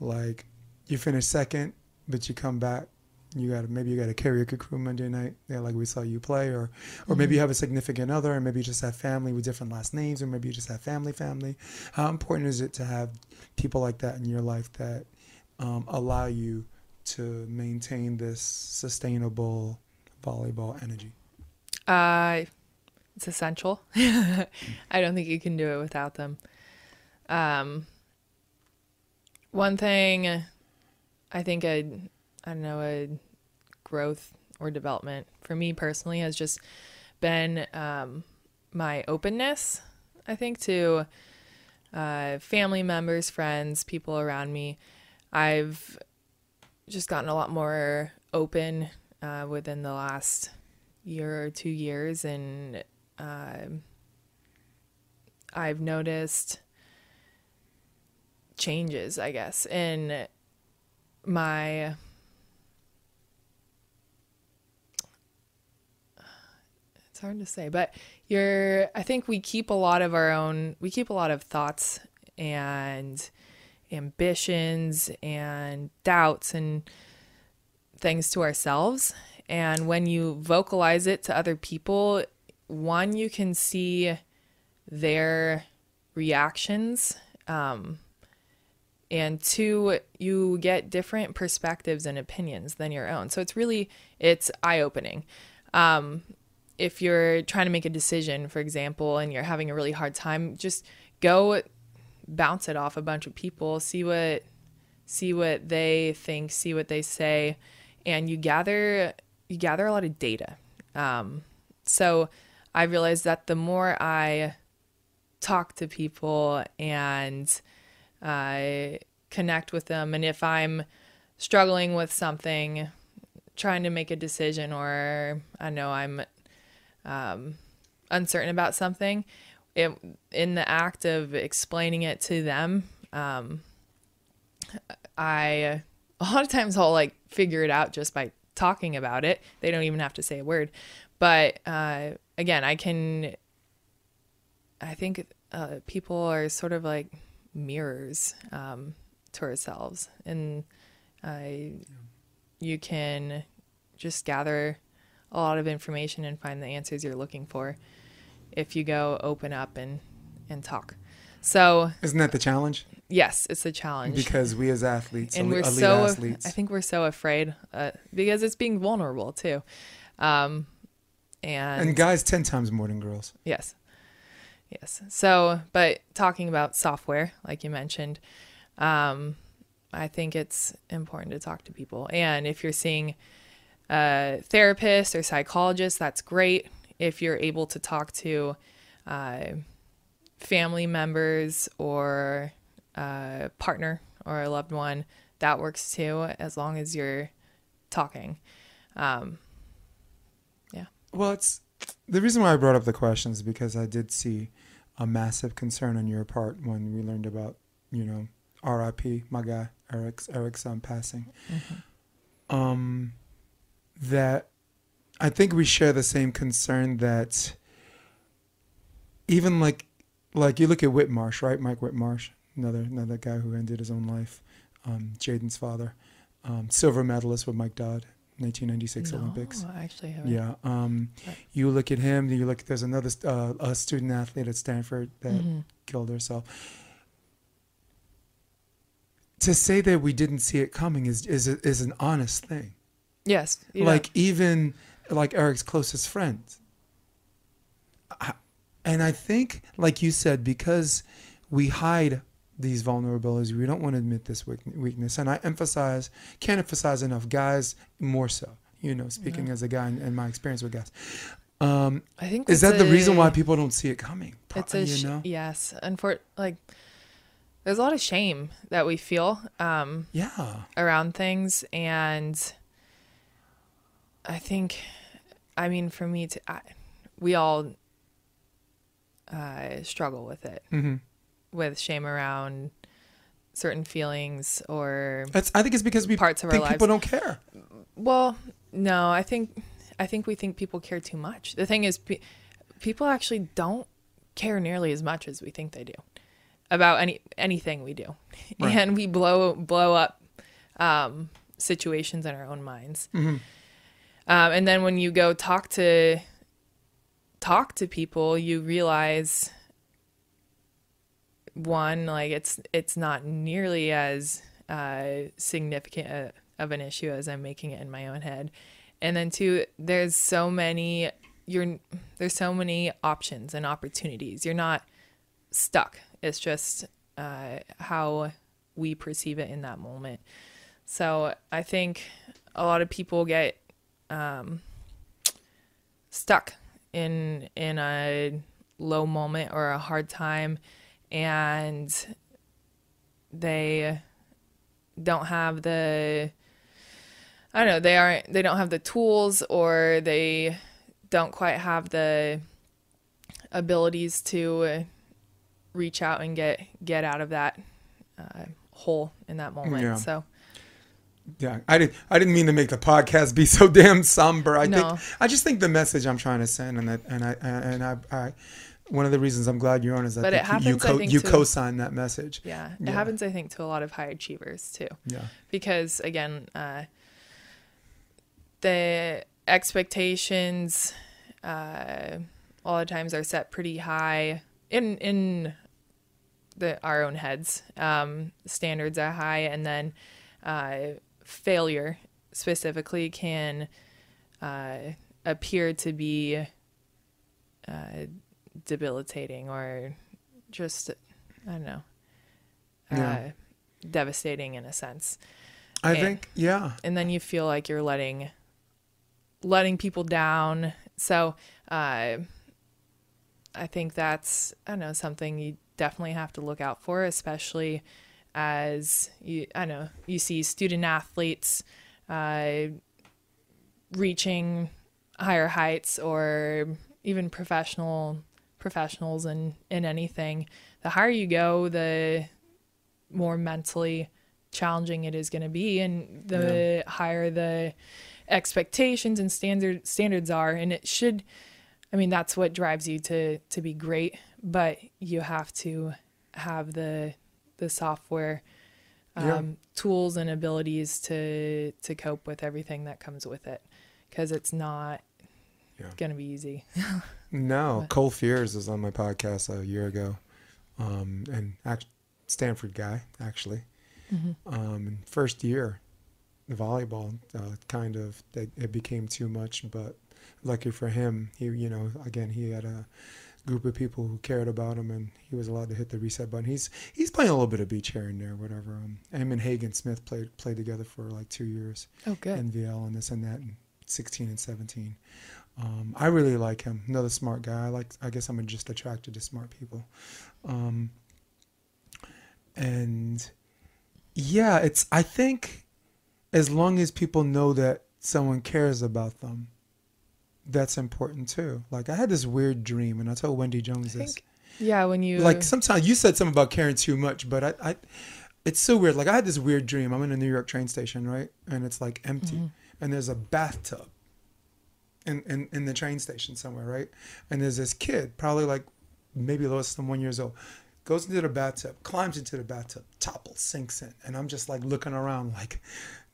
like you finish second, but you come back you got maybe you got a karaoke crew Monday night, yeah, like we saw you play, or or mm-hmm. maybe you have a significant other, and maybe you just have family with different last names, or maybe you just have family, family. How important is it to have people like that in your life that um, allow you to maintain this sustainable volleyball energy? Uh, it's essential. I don't think you can do it without them. Um, one thing I think I'd don't know, a growth or development for me personally has just been um, my openness, I think, to uh, family members, friends, people around me. I've just gotten a lot more open uh, within the last year or two years, and uh, I've noticed changes, I guess, in my it's hard to say, but you're. I think we keep a lot of our own. We keep a lot of thoughts and ambitions and doubts and things to ourselves. And when you vocalize it to other people, one, you can see their reactions. Um, and two, you get different perspectives and opinions than your own. So it's really, it's eye opening. Um, if you're trying to make a decision, for example, and you're having a really hard time, just go bounce it off a bunch of people, see what see what they think, see what they say, and you gather you gather a lot of data. Um, so I realized that the more I talk to people and I connect with them, and if I'm struggling with something, trying to make a decision, or I know I'm um, uncertain about something, it, in the act of explaining it to them, um, I a lot of times I'll like figure it out just by talking about it. They don't even have to say a word. But uh, again, I can. I think uh, people are sort of like mirrors um, to ourselves, and I, you can just gather a lot of information and find the answers you're looking for if you go open up and and talk. So Isn't that the challenge? yes, it's a challenge Because we as athletes, and we're so athletes, I think we're so afraid uh, because it's being vulnerable too. Um, and, and guys ten times more than girls. yes, yes. So, but talking about software, like you mentioned, um, I think it's important to talk to people. And if you're seeing a therapist or psychologist, that's great. If you're able to talk to uh, family members or a partner or a loved one, that works too, as long as you're talking. Um, Well, it's the reason why I brought up the questions because I did see a massive concern on your part when we learned about, you know, R.I.P. My guy Eric's Eric Zaun passing. Um, that I think we share the same concern that even like like you look at Whitmarsh, right? Mike Whitmarsh, another another guy who ended his own life. Um, Jaden's father, um, silver medalist with Mike Dodd, 1996 no, Olympics. I actually haven't. Yeah. Um, you look at him. You look. There's another uh, a student athlete at Stanford that Mhm. killed herself. To say that we didn't see it coming is is is an honest thing. Yes. know, like even like Eric's closest friends. I- And I think, like you said, because we hide these vulnerabilities, we don't want to admit this weakness. And I emphasize, can't emphasize enough, guys more so. You know, speaking as a guy and, and my experience with guys. Um, I think is that the reason why people don't see it coming? It's a sh- you know? yes. Unfor- like there's a lot of shame that we feel um, Yeah. around things, and I think, I mean, for me to, I, we all uh, struggle with it, hmm with shame around certain feelings or That's. I think it's because we Parts of our lives. people don't care. Well, no, I think I think we think people care too much. The thing is, pe- people actually don't care nearly as much as we think they do about any anything we do, Right. and we blow blow up um, situations in our own minds. Mhm. Um, and then when you go talk to talk to people, you realize one like it's it's not nearly as uh, significant uh, of an issue as I'm making it in my own head, and then two, there's so many you're there's so many options and opportunities. You're not stuck. It's just uh, how we perceive it in that moment. So I think a lot of people get um, stuck in in a low moment or a hard time, and they don't have the I don't know they aren't they don't have the tools or they don't quite have the abilities to reach out and get get out of that uh, hole in that moment. Yeah. So yeah, I didn't. I didn't mean to make the podcast be so damn somber. I No. think I just think the message I'm trying to send, and that, and I, and I, I, one of the reasons I'm glad you're on is that But it you, happens, I co- you co-sign that message. Yeah, it Yeah. happens. I think to a lot of high achievers too. Yeah, because again uh, the expectations uh, a lot of times are set pretty high in in the our own heads um, standards are high and then uh, failure specifically can uh, appear to be uh, debilitating or just i don't know Yeah. uh, devastating in a sense. I And- think yeah, and then you feel like you're letting letting people down. So uh i think that's i don't know something you definitely have to look out for especially as you i know you see student athletes uh reaching higher heights or even professional professionals in in anything the higher you go the more mentally challenging it is going to be and the higher the expectations and standard standards are and it should i mean that's what drives you to to be great but you have to have the the software um, Yeah. tools and abilities to to cope with everything that comes with it because it's not Yeah. gonna be easy No, But- Cole Fears was on my podcast a year ago, um, and act- Stanford guy actually. Um, first year, the volleyball uh, kind of it, it became too much, but lucky for him, he you know again he had a group of people who cared about him, and he was allowed to hit the reset button. He's he's playing a little bit of beach here and there, whatever. Um, him and Hagen Smith played played together for like two years. oh good NVL and this and that, and 16 and 17. Um, I really like him. Another smart guy. I like. I guess I'm just attracted to smart people. Um, and yeah, it's. I think as long as people know that someone cares about them, that's important too. Like I had this weird dream, and I told Wendy Jones I this yeah when you like sometimes you said something about caring too much, but I, I it's so weird. Like I had this weird dream. I'm in a New York train station, right? And it's like empty. Mm-hmm. And there's a bathtub in, in, in the train station somewhere, right? And there's this kid, probably like maybe less than one years old, goes into the bathtub, climbs into the bathtub, topples, sinks in. And I'm just like looking around like,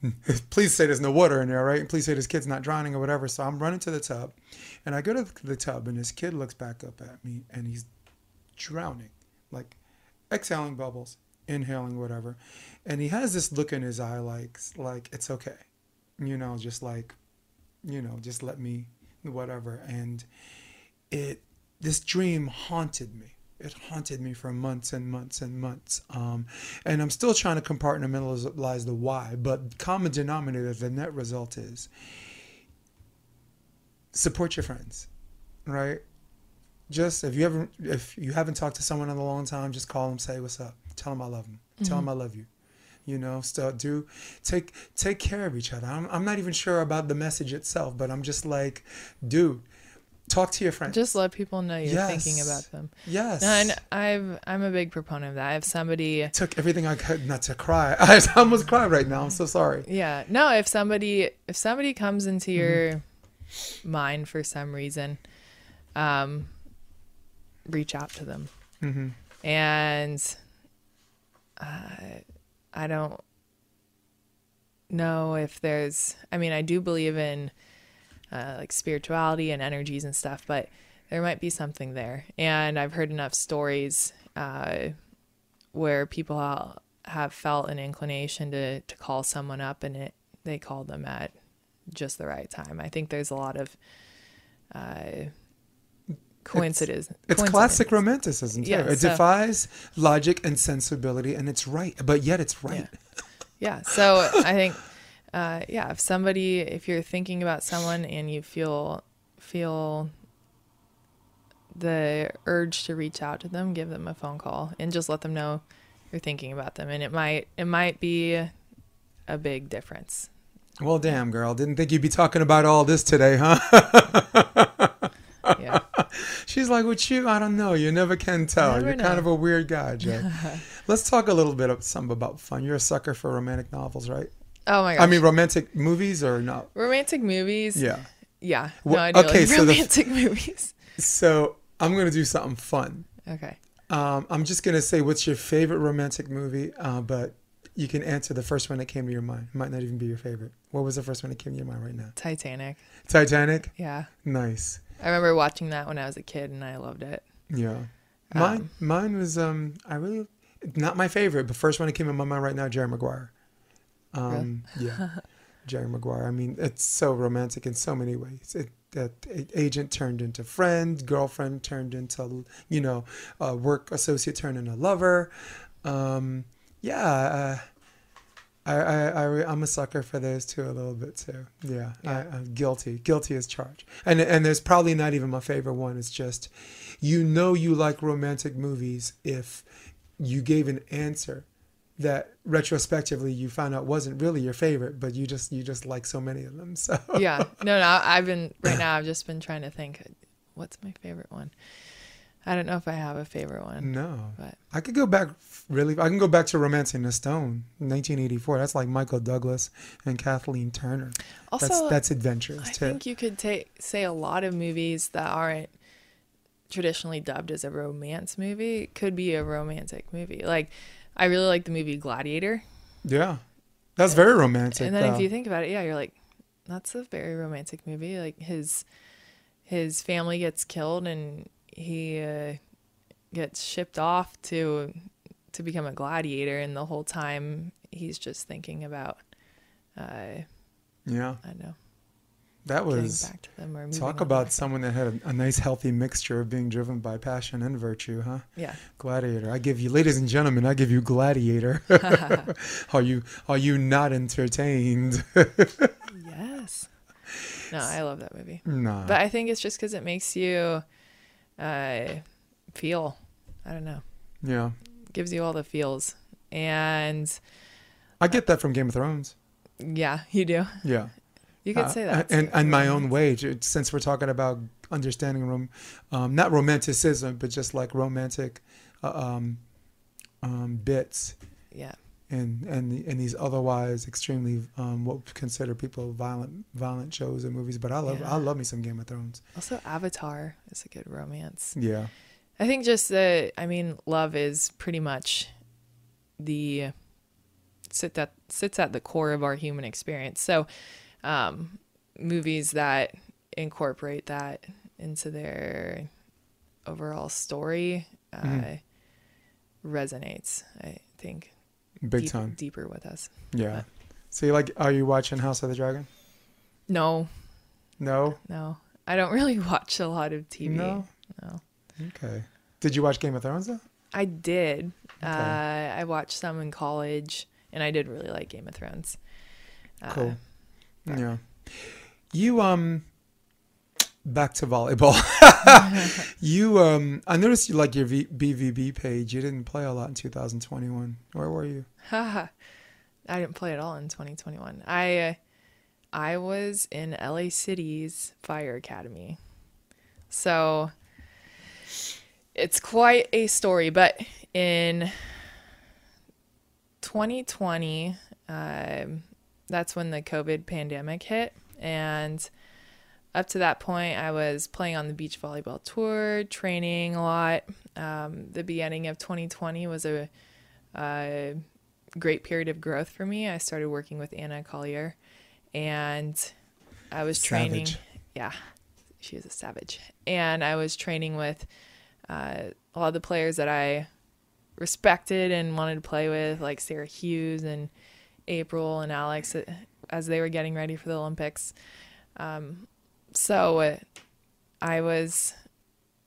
please say there's no water in there, right? And please say this kid's not drowning or whatever. So I'm running to the tub and I go to the tub and this kid looks back up at me and he's drowning, like exhaling bubbles, inhaling whatever, and he has this look in his eye, like like it's okay, you know, just like, you know, just let me, whatever, and it this dream haunted me. It haunted me for months and months and months, um, and I'm still trying to compartmentalize the why. But common denominator, the net result is support your friends, right? just if you ever if you haven't talked to someone in a long time just call them say what's up tell them i love them tell them i love you you know still do take take care of each other. I'm, I'm not even sure about the message itself but i'm just like dude talk to your friends. Just let people know you're Yes. thinking about them. Yes. No, and I've I'm a big proponent of that. If somebody took everything i could not to cry. I almost cried right now. I'm so sorry. Yeah, no, if somebody if somebody comes into Mm-hmm. your mind for some reason, um reach out to them. hmm And uh, I don't know if there's I mean, I do believe in uh, like spirituality and energies and stuff, but there might be something there. And I've heard enough stories uh, where people have felt an inclination to, to call someone up and it they called them at just the right time. I think there's a lot of uh, coincidence. it's classic romanticism too. Yeah, it so- defies logic and sensibility and it's right but yet it's right Yeah. So I think, uh, yeah, if somebody, if you're thinking about someone and you feel feel the urge to reach out to them, give them a phone call and just let them know you're thinking about them, and it might it might be a big difference. well damn girl didn't think you'd be talking about all this today huh Yeah. She's like, with you, I don't know. You never can tell. Never You're kind of a weird guy, Jay. Let's talk a little bit of something about fun. You're a sucker for romantic novels, right? Oh my god. I mean, romantic movies or not? romantic movies. Yeah. Yeah. Wha- No, I do okay, like so the- romantic movies. So I'm gonna do something fun. Okay. Um, I'm just gonna say, what's your favorite romantic movie? Uh, but you can answer the first one that came to your mind. It might not even be your favorite. What was the first one that came to your mind right now? Titanic. Titanic. Yeah. Nice. I remember watching that when I was a kid and I loved it. Yeah. Mine. Um, mine was. Um. I really not my favorite, but first one that came in my mind right now, Jerry Maguire. Um. Yeah. Jerry Maguire. I mean, it's so romantic in so many ways. It, that agent turned into friend, girlfriend turned into, you know, uh, work associate turned into lover. Um, yeah, uh, I, I, I, I'm a sucker for those two a little bit too. Yeah, Yeah. I, I'm guilty, guilty as charged. And and there's probably not even my favorite one. It's just, you know, you like romantic movies if you gave an answer that retrospectively you found out wasn't really your favorite, but you just you just like so many of them. So yeah. No, no. I've been right now. I've just been trying to think. What's my favorite one? I don't know if I have a favorite one. no, But I could go back really. I can go back to Romancing the Stone, 1984. That's like Michael Douglas and Kathleen Turner. Also, that's that's adventurous too. I too. think you could take say a lot of movies that aren't traditionally dubbed as a romance movie could be a romantic movie. Like I really like the movie Gladiator. yeah, that's very romantic. and then if you think about it, yeah, you're like that's a very romantic movie. Like his his family gets killed and he uh, gets shipped off to to become a gladiator and the whole time he's just thinking about uh yeah, I know, that was back to them or talk about someone that had a, a nice healthy mixture of being driven by passion and virtue, huh? Yeah. Gladiator. I give you, ladies and gentlemen, I give you Gladiator. are you are you not entertained? yes. No, I love that movie. nah. But I think it's just because it makes you uh, feel. I don't know. yeah, Gives you all the feels. And I get that from Game of Thrones. yeah, you do. Yeah. You could Uh, say that. And and my own way, since we're talking about understanding rom, um, not romanticism, but just like romantic, uh, um, um, bits Yeah. And and and these otherwise extremely um, what we consider people violent violent shows and movies. But I love Yeah. I love me some Game of Thrones. Also, Avatar is a good romance. Yeah. I think just the, I mean, love is pretty much the sit that sits at the core of our human experience. So, um, movies that incorporate that into their overall story uh, Mhm. resonates. I think Big deep- time. deeper with us. Yeah. So you like? Are you watching House of the Dragon? No, No. no, I don't really watch a lot of TV. No. no. Okay. Did you watch Game of Thrones though? I did. Okay. Uh, I watched some in college, and I did really like Game of Thrones. Uh, Cool. but- Yeah. You um back to volleyball. you um I noticed you like your v- BVB page. You didn't play a lot in 2021. Where were you? I didn't play at all in 2021. I uh, I was in LA City's Fire Academy. So it's quite a story, but in 2020, um, that's when the COVID pandemic hit. And up to that point, I was playing on the beach volleyball tour, training a lot. Um, the beginning of 2020 was a, a great period of growth for me. I started working with Anna Collier, and I was training. Savage. Yeah, she is a savage. And I was training with uh, a lot of the players that I respected and wanted to play with, like Sarah Hughes and April and Alix, uh, as they were getting ready for the Olympics. Um, so I was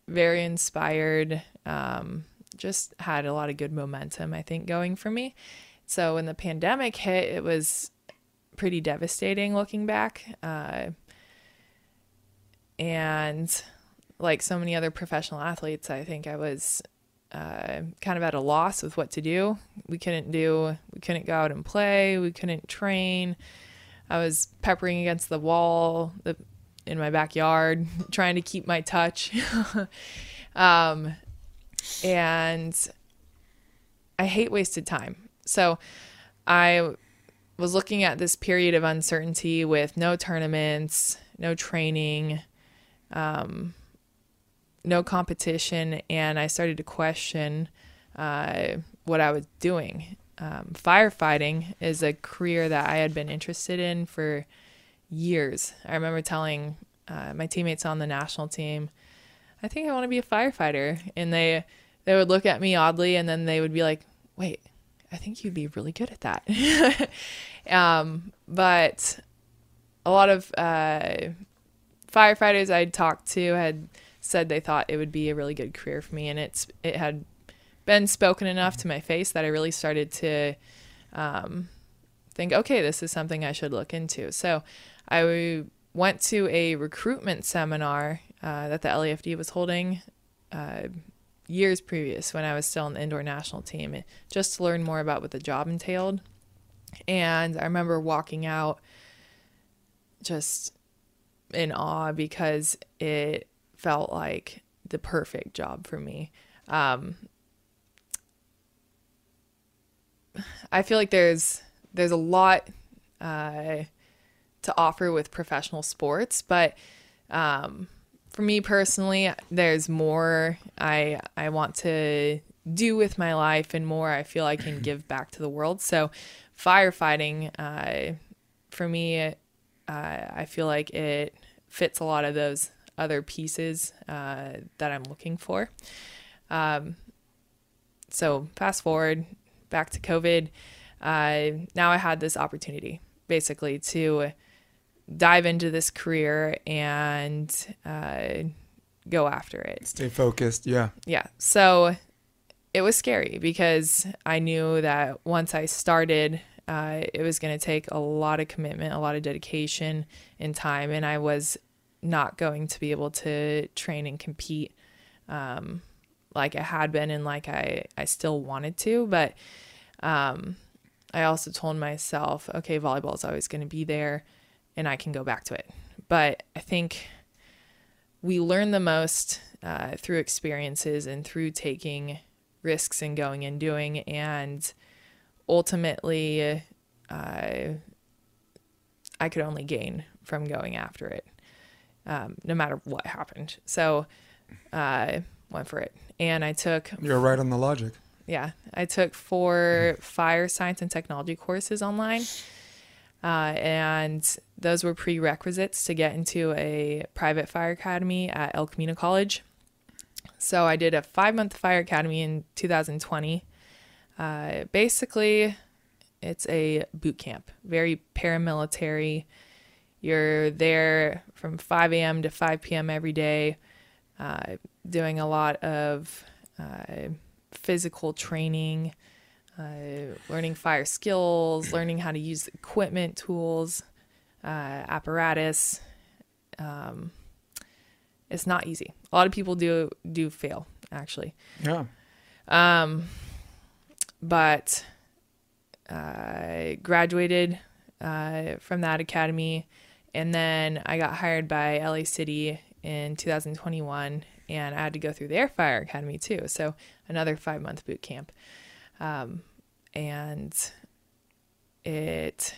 very inspired. Um, just had a lot of good momentum, I think, going for me. So when the pandemic hit, it was pretty devastating looking back. Uh, and like so many other professional athletes, I think I was uh, kind of at a loss with what to do. We couldn't do, we couldn't go out and play, we couldn't train. I was peppering against the wall the, in my backyard, trying to keep my touch. um, and I hate wasted time. So I was looking at this period of uncertainty with no tournaments, no training, um, no competition, and I started to question uh, what I was doing. Um, firefighting is a career that I had been interested in for years. I remember telling uh, my teammates on the national team, I think I want to be a firefighter. And they, they would look at me oddly and then they would be like, wait, I think you'd be really good at that. um, but a lot of uh, firefighters I'd talked to had said they thought it would be a really good career for me, and it's it had been spoken enough to my face that I really started to um, think, okay, this is something I should look into. So I went to a recruitment seminar uh, that the LAFD was holding uh, years previous when I was still on the indoor national team, just to learn more about what the job entailed. And I remember walking out just in awe because it felt like the perfect job for me. Um, I feel like there's there's a lot uh, to offer with professional sports, but um, for me personally, there's more I I want to do with my life and more I feel I can give back to the world. So, firefighting uh, for me, uh, I feel like it fits a lot of those other pieces uh, that I'm looking for. Um, so, fast forward back to COVID. Uh, now I had this opportunity basically to dive into this career and uh, go after it. Stay focused. Yeah. Yeah. So it was scary because I knew that once I started, uh, it was going to take a lot of commitment, a lot of dedication and time, and I was not going to be able to train and compete um, like I had been and like I, I still wanted to. But um, I also told myself, okay, volleyball is always going to be there and I can go back to it. But I think we learn the most uh, through experiences and through taking risks and going and doing. And ultimately, uh, I could only gain from going after it, um, no matter what happened. So I uh, went for it. And I took. You're right on the logic. Yeah. I took four fire science and technology courses online. Uh, and those were prerequisites to get into a private fire academy at El Camino College. So I did a five month fire academy in 2020. Uh, basically, it's a boot camp, very paramilitary. You're there from 5 a.m. to 5 p.m. every day, uh, doing a lot of uh, physical training, uh, learning fire skills, learning how to use equipment, tools, uh, apparatus. Um, it's not easy. A lot of people do do fail actually. Yeah. Um, but I graduated uh, from that academy, and then I got hired by LA City in 2021, and I had to go through their fire academy too. So another five month boot camp. Um, and it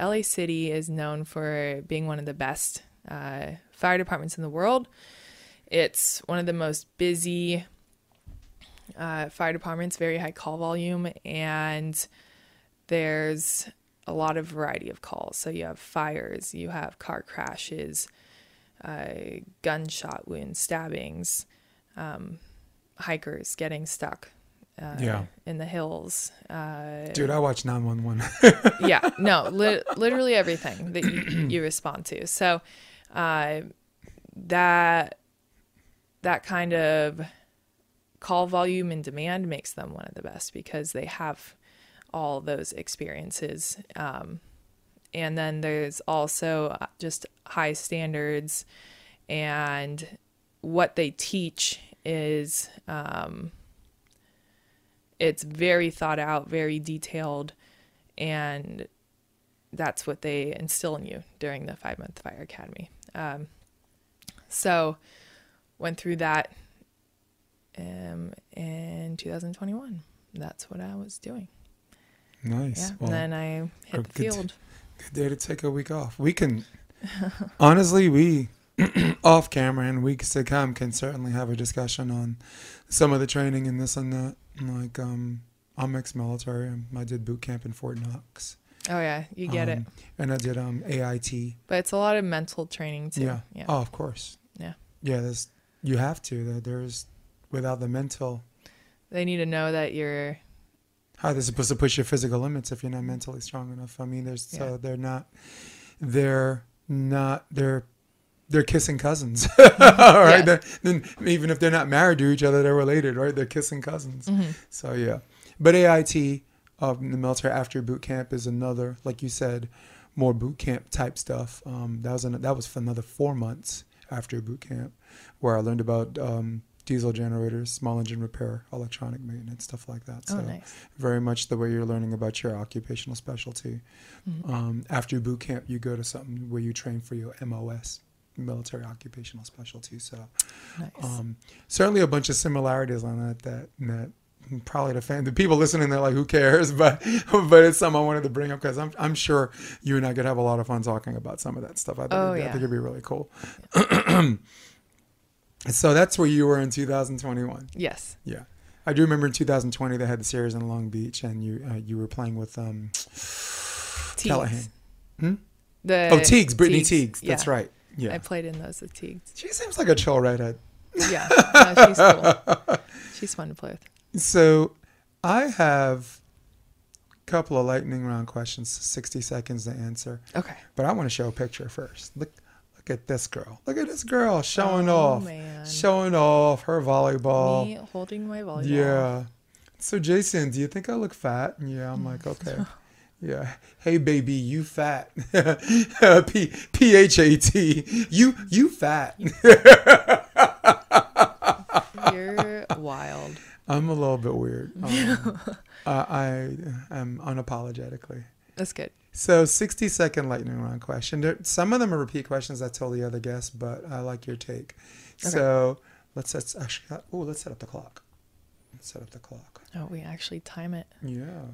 LA City is known for being one of the best uh, fire departments in the world. It's one of the most busy uh, fire departments, very high call volume, and there's a lot of variety of calls. So you have fires, you have car crashes, uh, gunshot wounds, stabbings, um, hikers getting stuck, uh, yeah. in the hills. Uh, Dude, I watch 911. yeah, no, li- literally everything that you, you respond to. So uh, that that kind of call volume and demand makes them one of the best because they have all those experiences. Um, and then there's also uh, just high standards and what they teach is um, it's very thought out, very detailed, and that's what they instill in you during the five month fire academy. Um, so, went through that um, in 2021. That's what I was doing. Nice. Yeah. Well, and then I hit the good. field. good day to take a week off. We can, honestly, we off camera and weeks to come can certainly have a discussion on some of the training and this and that. Like, um, I'm ex-military. I did boot camp in Fort Knox. Oh yeah, you get it. Um, And I did um AIT. But it's a lot of mental training too. Yeah. Yeah. Oh, of course. Yeah. Yeah. There's you have to. There- There's without the mental. They need to know that you're How they're supposed to push your physical limits if you're not mentally strong enough. I mean, there's so they're not. They're not. They're. They're kissing cousins, right. They're- Then even if they're not married to each other, they're related, right? They're kissing cousins. Mm-hmm. So yeah, but AIT um, the military after boot camp is another, like you said, more boot camp type stuff. Um, that was an, that was for another four months after boot camp, where I learned about um, diesel generators, small engine repair, electronic maintenance, stuff like that. So oh nice. very much the way you're learning about your occupational specialty. Mhm. Um, after boot camp, you go to something where you train for your MOS, military occupational specialty. So Nice. um, certainly a bunch of similarities on that. That that probably the fan, the people listening, they're like, "Who cares?" But but it's something I wanted to bring up because I'm I'm sure you and I could have a lot of fun talking about some of that stuff. I think, Oh, it'd, I think it'd be really cool. so that's where you were in 2021. yes. Yeah, I do remember in 2020 they had the series in Long Beach, and you uh, you were playing with um Tiegs. Callahan. Hmm? The oh Tiegs, Brittany Tiegs. Yeah. That's right. I played in those with Tiegs. she seems like a chill redhead. Yeah. No, she's cool. She's fun to play with. So I have a couple of lightning round questions, 60 seconds to answer. Okay. But I want to show a picture first. Look look at this girl. Look at this girl showing oh, off. man. Showing off her volleyball. Me holding my volleyball. Yeah. So Jason, do you think I look fat? Yeah, I'm like, okay. Yeah. Hey baby, you fat. P P H A T. You you fat. You're wild. I'm a little bit weird. Um, uh, I am unapologetically. That's good. So 60 second lightning round question. There, some of them are repeat questions I told the other guests, but I like your take. So let's let's actually oh let's set up the clock. Let's set up the clock. Oh, we actually time it. Yeah,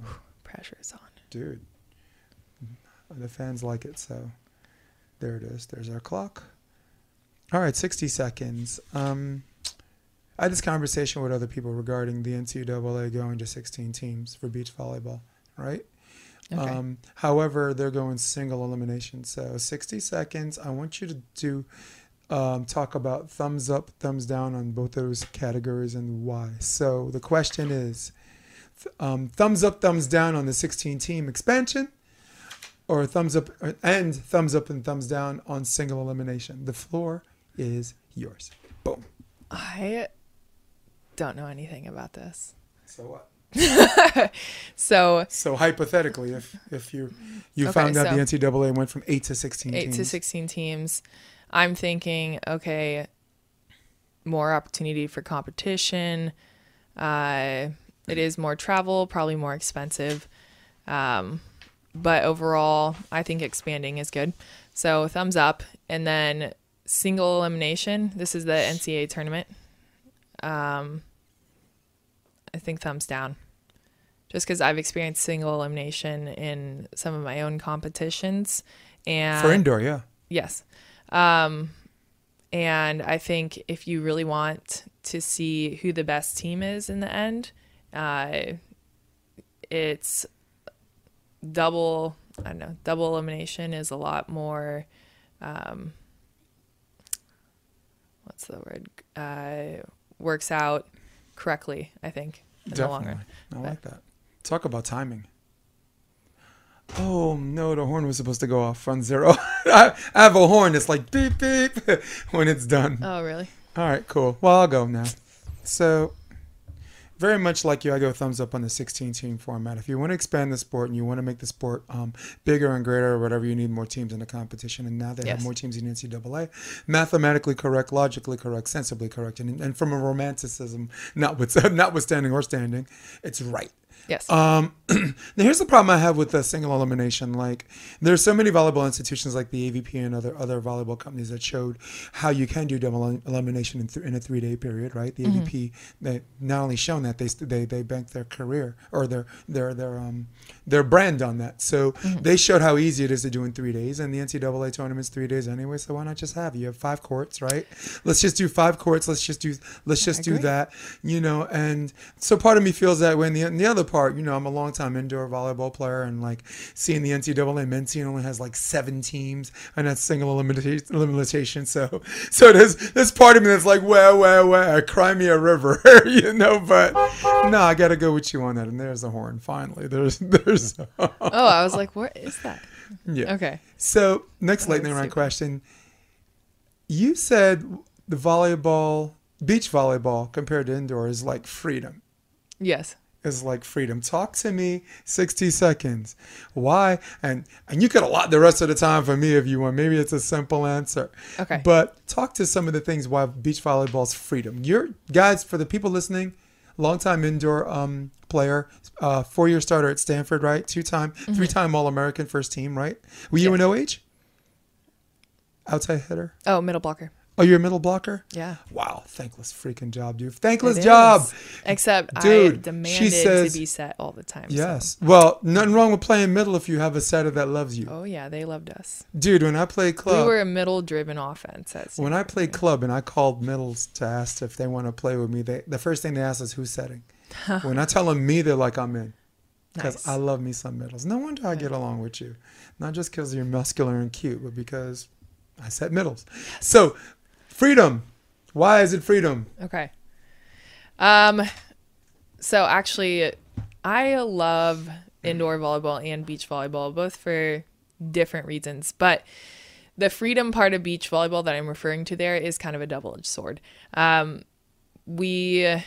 Pressure's on. Dude. The fans like it, so there it is. There's our clock. All right, 60 seconds. Um, I had this conversation with other people regarding the NCAA going to 16 teams for beach volleyball, right? Okay. Um, however, they're going single elimination. So 60 seconds. I want you to do um, talk about thumbs up, thumbs down on both those categories and why. So the question is um, thumbs up, thumbs down on the 16 team expansion, or thumbs up and thumbs up and thumbs down on single elimination. The floor is yours. Boom. I don't know anything about this. So what? So So hypothetically, if if you you Okay, found out so- the NCAA went from eight to 16 eight teams, to 16 teams. I'm thinking, okay, more opportunity for competition. Uh, it is more travel, probably more expensive. Um, but overall, I think expanding is good. So thumbs up. And then single elimination. This is the NCAA tournament. Um, I think thumbs down. Just because I've experienced single elimination in some of my own competitions. And for indoor, yeah. Yes. Um, and I think if you really want to see who the best team is in the end, uh, it's double, I don't know, double elimination is a lot more, um, what's the word? Uh, works out correctly, I think, in the long Definitely. run. I like that. Talk about timing. Oh no, the horn was supposed to go off on zero. I, I have a horn that's like beep beep when it's done. Oh, really? All right, cool. Well, I'll go now. So, very much like you, I go thumbs up on the 16 team format. If you want to expand the sport and you want to make the sport um, bigger and greater or whatever, you need more teams in the competition. And now they have more teams in NCAA. Mathematically correct, logically correct, sensibly correct, and, and from a romanticism, notwith- notwithstanding or standing, it's right. Yes. Um, now here's the problem I have with the single elimination. Like, there's so many volleyball institutions like the AVP and other other volleyball companies that showed how you can do double elimination in, th- in a three day period, right? The AVP they not only shown that they they they banked their career or their their their um their brand on that. So they showed how easy it is to do in three days, and the NCAA tournament's three days anyway. So why not just have you have five courts, right? Let's just do five courts. Let's just do let's just do that, you know. And so part of me feels that way. And the, and the other part, you know, I'm a long time indoor volleyball player, and like seeing the NCAA men's team only has like seven teams, and that's single elimination. elimination. So so there's this part of me that's like, where where where, cry me a river, you know. But no, I got to go with you on that. And there's a horn. Finally, there's there's oh, I was like, what is that? yeah. Okay. So next That lightning round question. You said the volleyball, beach volleyball compared to indoor is like freedom. Yes. Is like freedom. Talk to me 60 seconds. Why? And and you could allot the rest of the time for me if you want. Maybe it's a simple answer. Okay. But talk to some of the things why beach volleyball's freedom. You're guys for the people listening, longtime indoor um, player, uh, four year starter at Stanford, right? Two time, three time All American first team, right? Were you Mm-hmm. Yeah. an OH? Outside hitter? Oh, middle blocker. Oh, you're a middle blocker? Yeah. Wow, thankless freaking job, dude. Thankless It job. is. Except I Dude, she demanded says- to be set all the time. so- Yes. Well, nothing wrong with playing middle if you have a setter that loves you. Oh yeah, they loved us. Dude, when I played club, We were a middle-driven offense. At when I played club and I called middles to ask if they want to play with me, they, the first thing they ask is who's setting. when I tell them me, they're like, I'm in. Because Nice. I love me some middles. No wonder I get along with you. Not just because you're muscular and cute, but because I set middles. So, freedom. Why is it freedom? Okay. Um, so actually, I love indoor volleyball and beach volleyball, both for different reasons. But the freedom part of beach volleyball that I'm referring to there is kind of a double edged sword. Um, we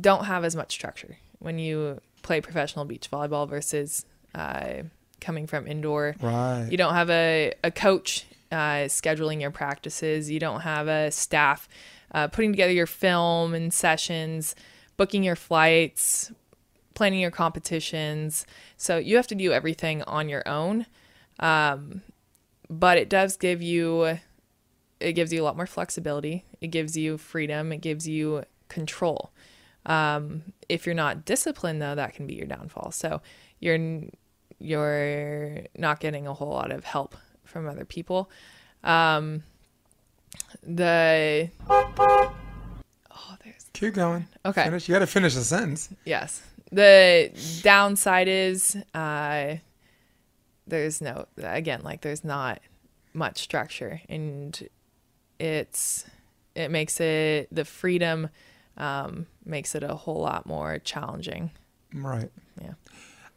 don't have as much structure when you play professional beach volleyball versus uh, coming from indoor. Right. You don't have a, a coach uh, scheduling your practices. You don't have a staff uh, putting together your film and sessions, booking your flights, planning your competitions. So you have to do everything on your own. Um, but it does give you it gives you a lot more flexibility. It gives you freedom. It gives you control. Um, if you're not disciplined, though, that can be your downfall. So you're you're not getting a whole lot of help from other people. Um, the oh, there's Keep going. okay. Finish. You got to finish the sentence. Yes. The downside is uh, there's no again like there's not much structure and it's it makes it the freedom um, makes it a whole lot more challenging. Right. Yeah.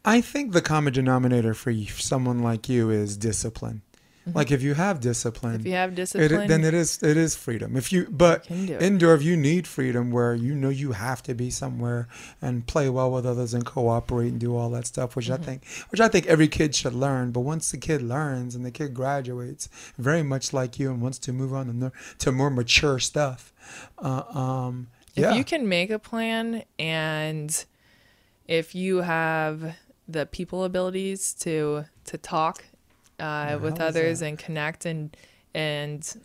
I think the common denominator for someone like you is discipline. Like if you have discipline, Mm-hmm. If you have it, discipline, then it is it is freedom. If you but it. indoor, if you need freedom, where you know you have to be somewhere and play well with others and cooperate and do all that stuff, which Mm-hmm. I think which I think every kid should learn. But once the kid learns and the kid graduates, very much like you, and wants to move on to, more mature stuff, uh, um, if you can make a plan and if you have the people abilities to to talk uh, with others and connect and and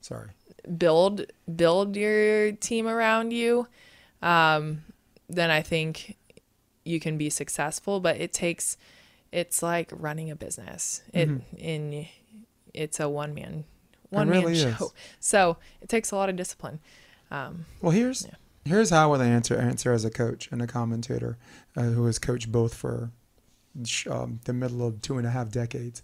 sorry. build build your team around you um, then i think you can be successful but it takes it's like running a business it in it's a one man one man Mm-hmm. really is. show so it takes a lot of discipline um, Well, here's Yeah. here's how I would answer answer as a coach and a commentator uh, who has coached both for um, the middle of two and a half decades.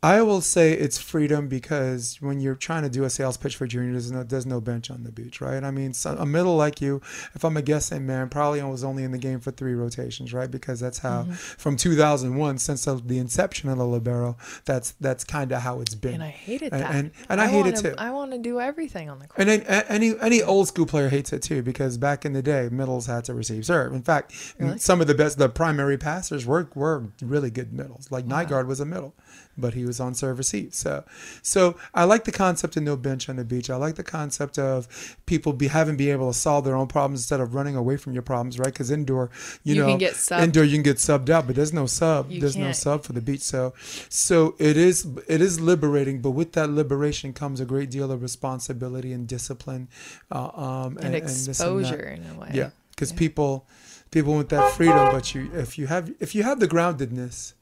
I will say it's freedom because when you're trying to do a sales pitch for junior, there's no there's no bench on the beach, right? I mean, so, a middle like you, if I'm a guessing man, probably was only in the game for three rotations, right? Because that's how mm-hmm. from 2001 since the, the inception of the libero, that's that's kind of how it's been. and i hated And- that and- and I hate it wanna, too. i want to do everything on the court And any any old school player hates it too because back in the day, middles had to receive serve. In fact, Really? some of the best, the primary passers were were really good middles. Like Nygaard was a middle, but he was on server seat. So, so I like the concept of no bench on the beach. I like the concept of people be having be able to solve their own problems instead of running away from your problems, right? Because indoor, you, You know, can get subbed. indoor you can get subbed out, but there's no sub. You there's no can't. sub for the beach. So, so it is it is liberating, but with that liberation comes a great deal of responsibility and discipline, uh, um, and, that. exposure in a way. Yeah, because Yeah. people people want that freedom, but you if you have if you have the groundedness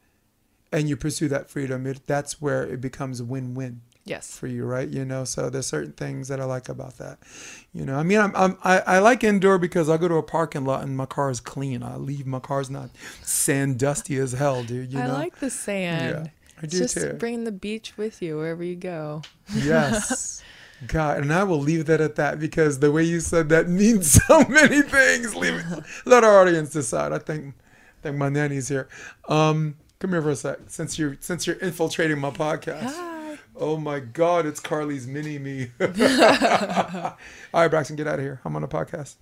and you pursue that freedom, it, that's where it becomes win-win Yes. for you, right? You know, so there's certain things that I like about that. You know, I mean, I'm, I'm I, I like indoor because I go to a parking lot and my car is clean. I leave my car's not sand dusty as hell, dude. You I know, like the sand. Yeah. I do just too. bring the beach with you wherever you go. Yes. God, and I will leave that at that because the way you said that means so many things. Leave it, let our audience decide. I think, I think my nanny's here. Um, come here for a sec. Since you're since you're infiltrating my podcast. Hi. Oh my God, it's Carly's mini me. All right, Braxton, get out of here. I'm on a podcast.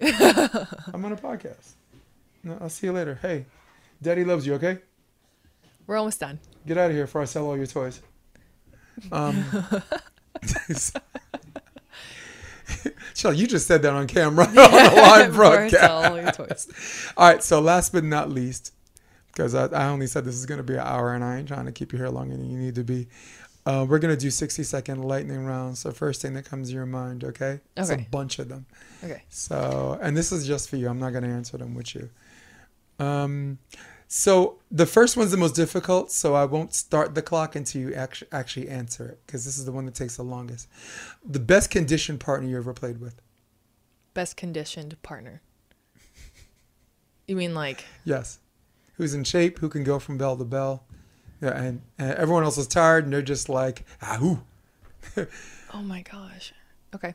I'm on a podcast. No, I'll see you later. Hey, Daddy loves you. Okay. We're almost done. Get out of here before I sell all your toys. Um, Shell, you just said that on camera on a live broadcast. all your toys. All right, so last but not least, because I, I only said this is going to be an hour and I ain't trying to keep you here longer than you need to be. Uh, we're going to do 60 second lightning rounds. So, first thing that comes to your mind, okay? It's a bunch of them. Okay. So, and this is just for you. I'm not going to answer them with you. Um, so the first one's the most difficult. So I won't start the clock until you actually actually answer it because this is the one that takes the longest. The best conditioned partner you ever played with? Best conditioned partner. You mean like Yes. Who's in shape? Who can go from bell to bell? Yeah, and, and everyone else is tired, and they're just like, ah, who? oh my gosh. Okay.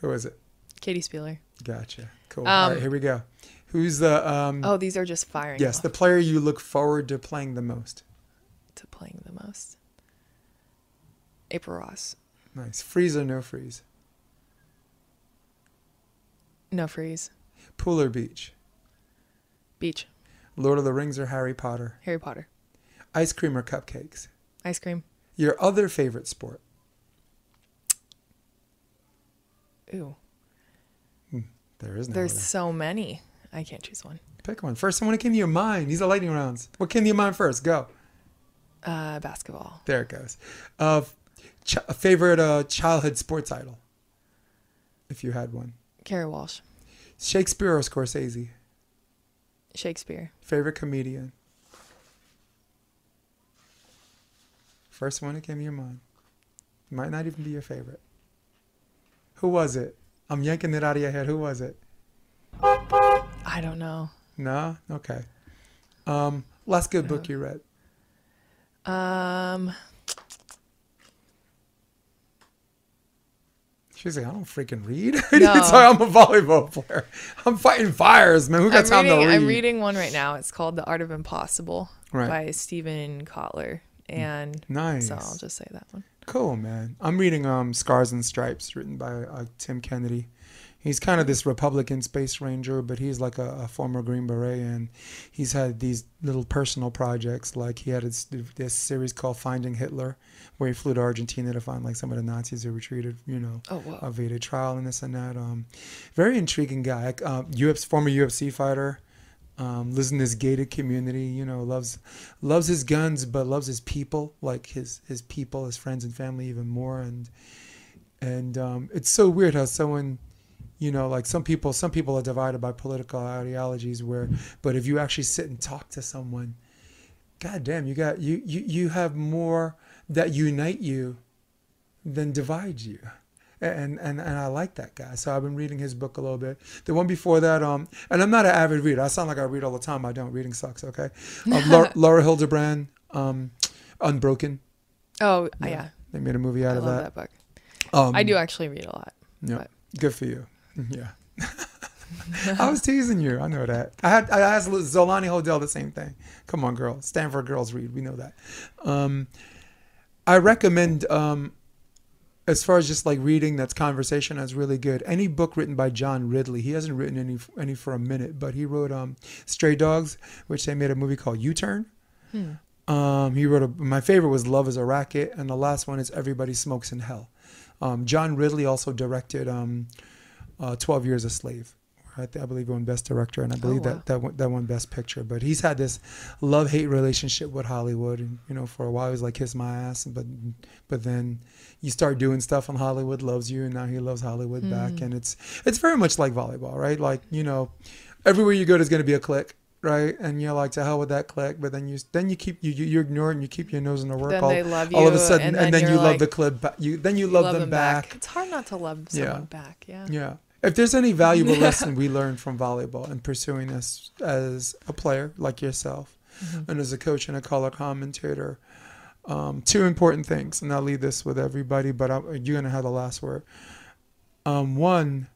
Who is it? Katie Spieler. Gotcha. Cool. All Um, right, here we go. Who's the um? Oh, these are just firing. yes, off the player you look forward to playing the most. to playing the most. April Ross. Nice. Freeze or no freeze? No freeze. Pool or beach? Beach. Lord of the Rings or Harry Potter? Harry Potter. Ice cream or cupcakes? Ice cream. Your other favorite sport? Ooh. There is no There's other. so many. I can't choose one. Pick one. First one that came to your mind. These are lightning rounds. What came to your mind first? Go. Uh, basketball. There it goes. Uh, ch- a favorite uh, childhood sports idol, if you had one. Kerri Walsh. Shakespeare or Scorsese? Shakespeare. Favorite comedian? First one that came to your mind. Might not even be your favorite. Who was it? I'm yanking it out of your head. Who was it? I don't know. No? Okay. Um, last good book you read. Um, She's like, I don't freaking read. No. Sorry, I'm a volleyball player. I'm fighting fires, man. Who got I'm time reading, to read? I'm reading one right now. It's called The Art of Impossible Right. by Steven Kotler. And Nice. so I'll just say that one. Cool, man. I'm reading um, Scars and Stripes, written by uh, Tim Kennedy. He's kind of this Republican space ranger, but he's like a, a former Green Beret, and he's had these little personal projects. Like he had this, this series called Finding Hitler, where he flew to Argentina to find like some of the Nazis who retreated, you know, Oh, whoa. evaded trial and this and that. Um, very intriguing guy. Uh, UFC, former UFC fighter. Um, lives in this gated community, you know, loves loves his guns, but loves his people, like his his people, his friends and family even more. And and um, it's so weird how someone, you know, like some people, some people are divided by political ideologies. Where, but if you actually sit and talk to someone, god damn, you got you you you have more that unite you than divide you and and and I like that guy. So I've been reading his book a little bit. The one before that, um, and I'm not an avid reader. I sound like I read all the time. I don't. Reading sucks. Okay. Um, Laura, Laura Hillenbrand, um, Unbroken. Oh, Yeah. yeah. They made a movie out of. I love that. that, book. Um, I do actually read a lot. Yeah. but- Good for you. Yeah. I was teasing you. I know that. I had I asked Zolani Hodel the same thing. Come on, girl. Stanford girls read. We know that. Um, I recommend um, as far as just like reading that's conversation that's really good. Any book written by John Ridley. He hasn't written any any for a minute, but he wrote um, Stray Dogs, which they made a movie called U Turn. Hmm. Um, he wrote a, my favorite was Love is a Racket, and the last one is Everybody Smokes in Hell. Um, John Ridley also directed um, uh, 12 Years a Slave. I, th- I believe won Best Director, and I believe oh, wow. that that won, that won Best Picture. But he's had this love hate relationship with Hollywood, and you know, for a while he was like kiss my ass, but but then you start doing stuff, and Hollywood loves you, and now he loves Hollywood back, hmm. and it's it's very much like volleyball, right? Like you know, everywhere you go, there's going to be a click. Right, and you're like to hell with that click, but then you then you keep you you, you ignore it and you keep your nose in the work. Then all, they love all of a you, sudden, and and, then then, you you're love like- the clip. Ba- you then you You love, them, back. It's hard not to love Yeah. someone back. Yeah. Yeah. If there's any valuable lesson we learned from volleyball and pursuing this as a player like yourself Mm-hmm. and as a coach and a color commentator, um, two important things, and I'll leave this with everybody, but i you're going to have the last word. Um, one,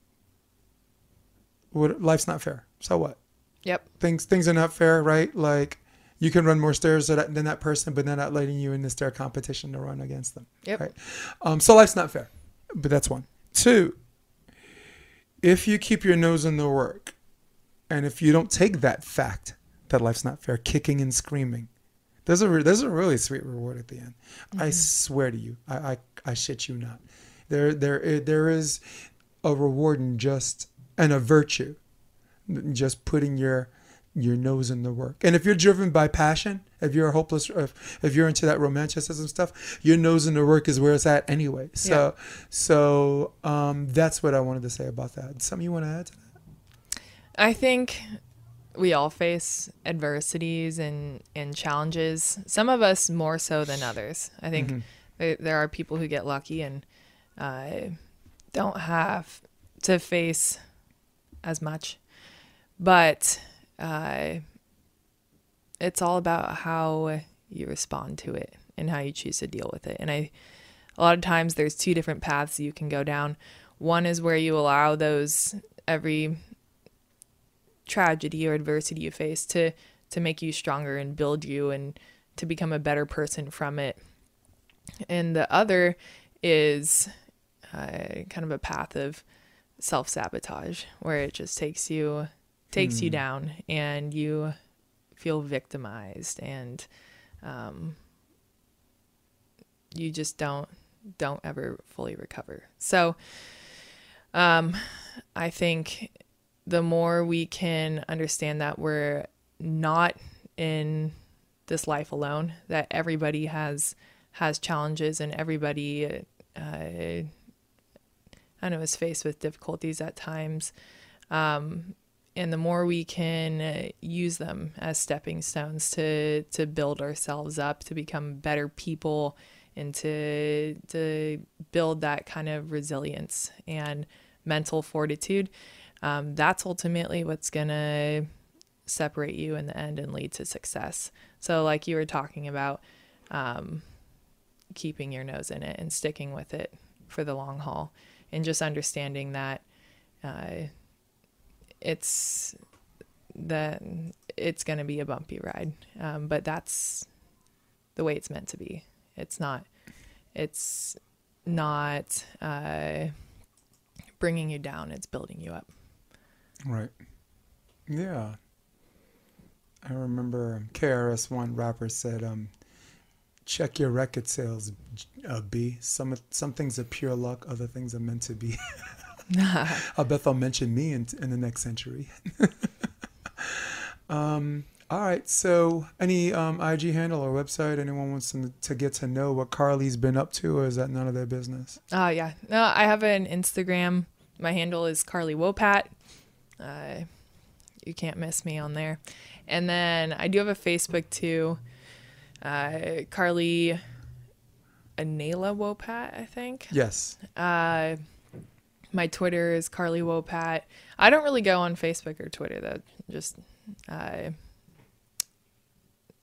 what, life's not fair. So what? Yep. Things things are not fair, right? Like you can run more stairs than that, than that person, but they're not letting you in the stair competition to run against them. Yep. Right. Um, so life's not fair, but that's one. Two, if you keep your nose in the work, and if you don't take that fact that life's not fair, kicking and screaming, there's a re- there's a really sweet reward at the end. I mm-hmm. swear to you, I, I I shit you not. There there eh, there is a reward in just and a virtue, just putting your your nose in the work. And if you're driven by passion, if you're a hopeless, if, if you're into that romanticism stuff, your nose in the work is where it's at anyway. So, so um, that's what I wanted to say about that. Something you want to add to that? I think we all face adversities and, and challenges. Some of us more so than others. I think there, there are people who get lucky and uh, don't have to face as much. But uh, it's all about how you respond to it and how you choose to deal with it. And I, a lot of times, there's two different paths you can go down. One is where you allow those every tragedy or adversity you face to to make you stronger and build you and to become a better person from it. And the other is uh, kind of a path of self sabotage where it just takes you takes you down and you feel victimized and um, you just don't don't ever fully recover. So um, I think the more we can understand that we're not in this life alone, that everybody has has challenges and everybody uh, I know is faced with difficulties at times. Um, and the more we can uh, use them as stepping stones to to build ourselves up, to become better people, and to to build that kind of resilience and mental fortitude, um, that's ultimately what's gonna separate you in the end and lead to success. So, like you were talking about, um, keeping your nose in it and sticking with it for the long haul, and just understanding that uh, it's that it's going to be a bumpy ride, um, but that's the way it's meant to be. It's not. It's not uh, bringing you down. It's building you up. Right. Yeah. I remember KRS One rapper said, um, "Check your record sales, uh, B. Some some things are pure luck, other things are meant to be." I bet they'll mention me in, in the next century. um, all right. So, any um, IG handle or website anyone wants to, to get to know what Carly's been up to, or is that none of their business? Oh yeah. No, I have an Instagram. My handle is Carly Wopat. Uh, you can't miss me on there. And then I do have a Facebook too. Uh, Carly Anela Wopat, I think. Yes. Uh, my Twitter is Carly Wopat. I don't really go on Facebook or Twitter though. Just uh,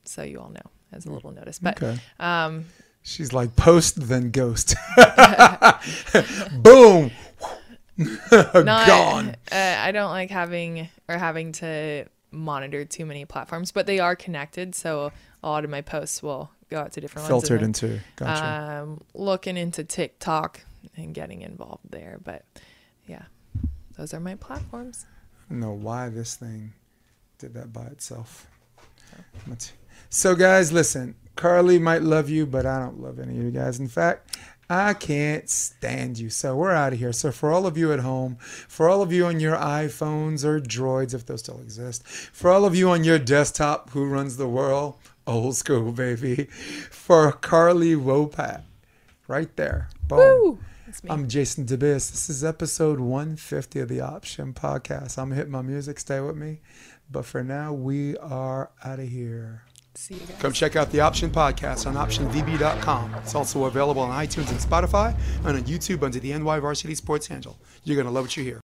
so you all know as a little notice. But Okay. um, She's like post then ghost. Boom. not, Gone. Uh, I don't like having or having to monitor too many platforms, but they are connected. So a lot of my posts will go out to different Filtered ones. into. Gotcha. Um, looking into TikTok and getting involved there, but yeah, those are my platforms. I don't know why this thing did that by itself. Oh. So, guys, listen. Carly might love you, but I don't love any of you guys. In fact, I can't stand you. So we're out of here. So for all of you at home, for all of you on your iPhones or droids, if those still exist, for all of you on your desktop who runs the world, old school baby, for Carly Wopat, right there. Boom. Woo! That's me. I'm Jason DeBiss. This is episode 150 of the Option Podcast. I'm gonna hit my music. Stay with me. But for now, we are out of here. See you guys. Come check out the Option Podcast on OptionVB.com. It's also available on iTunes and Spotify and on YouTube under the NY Varsity Sports handle. You're going to love what you hear.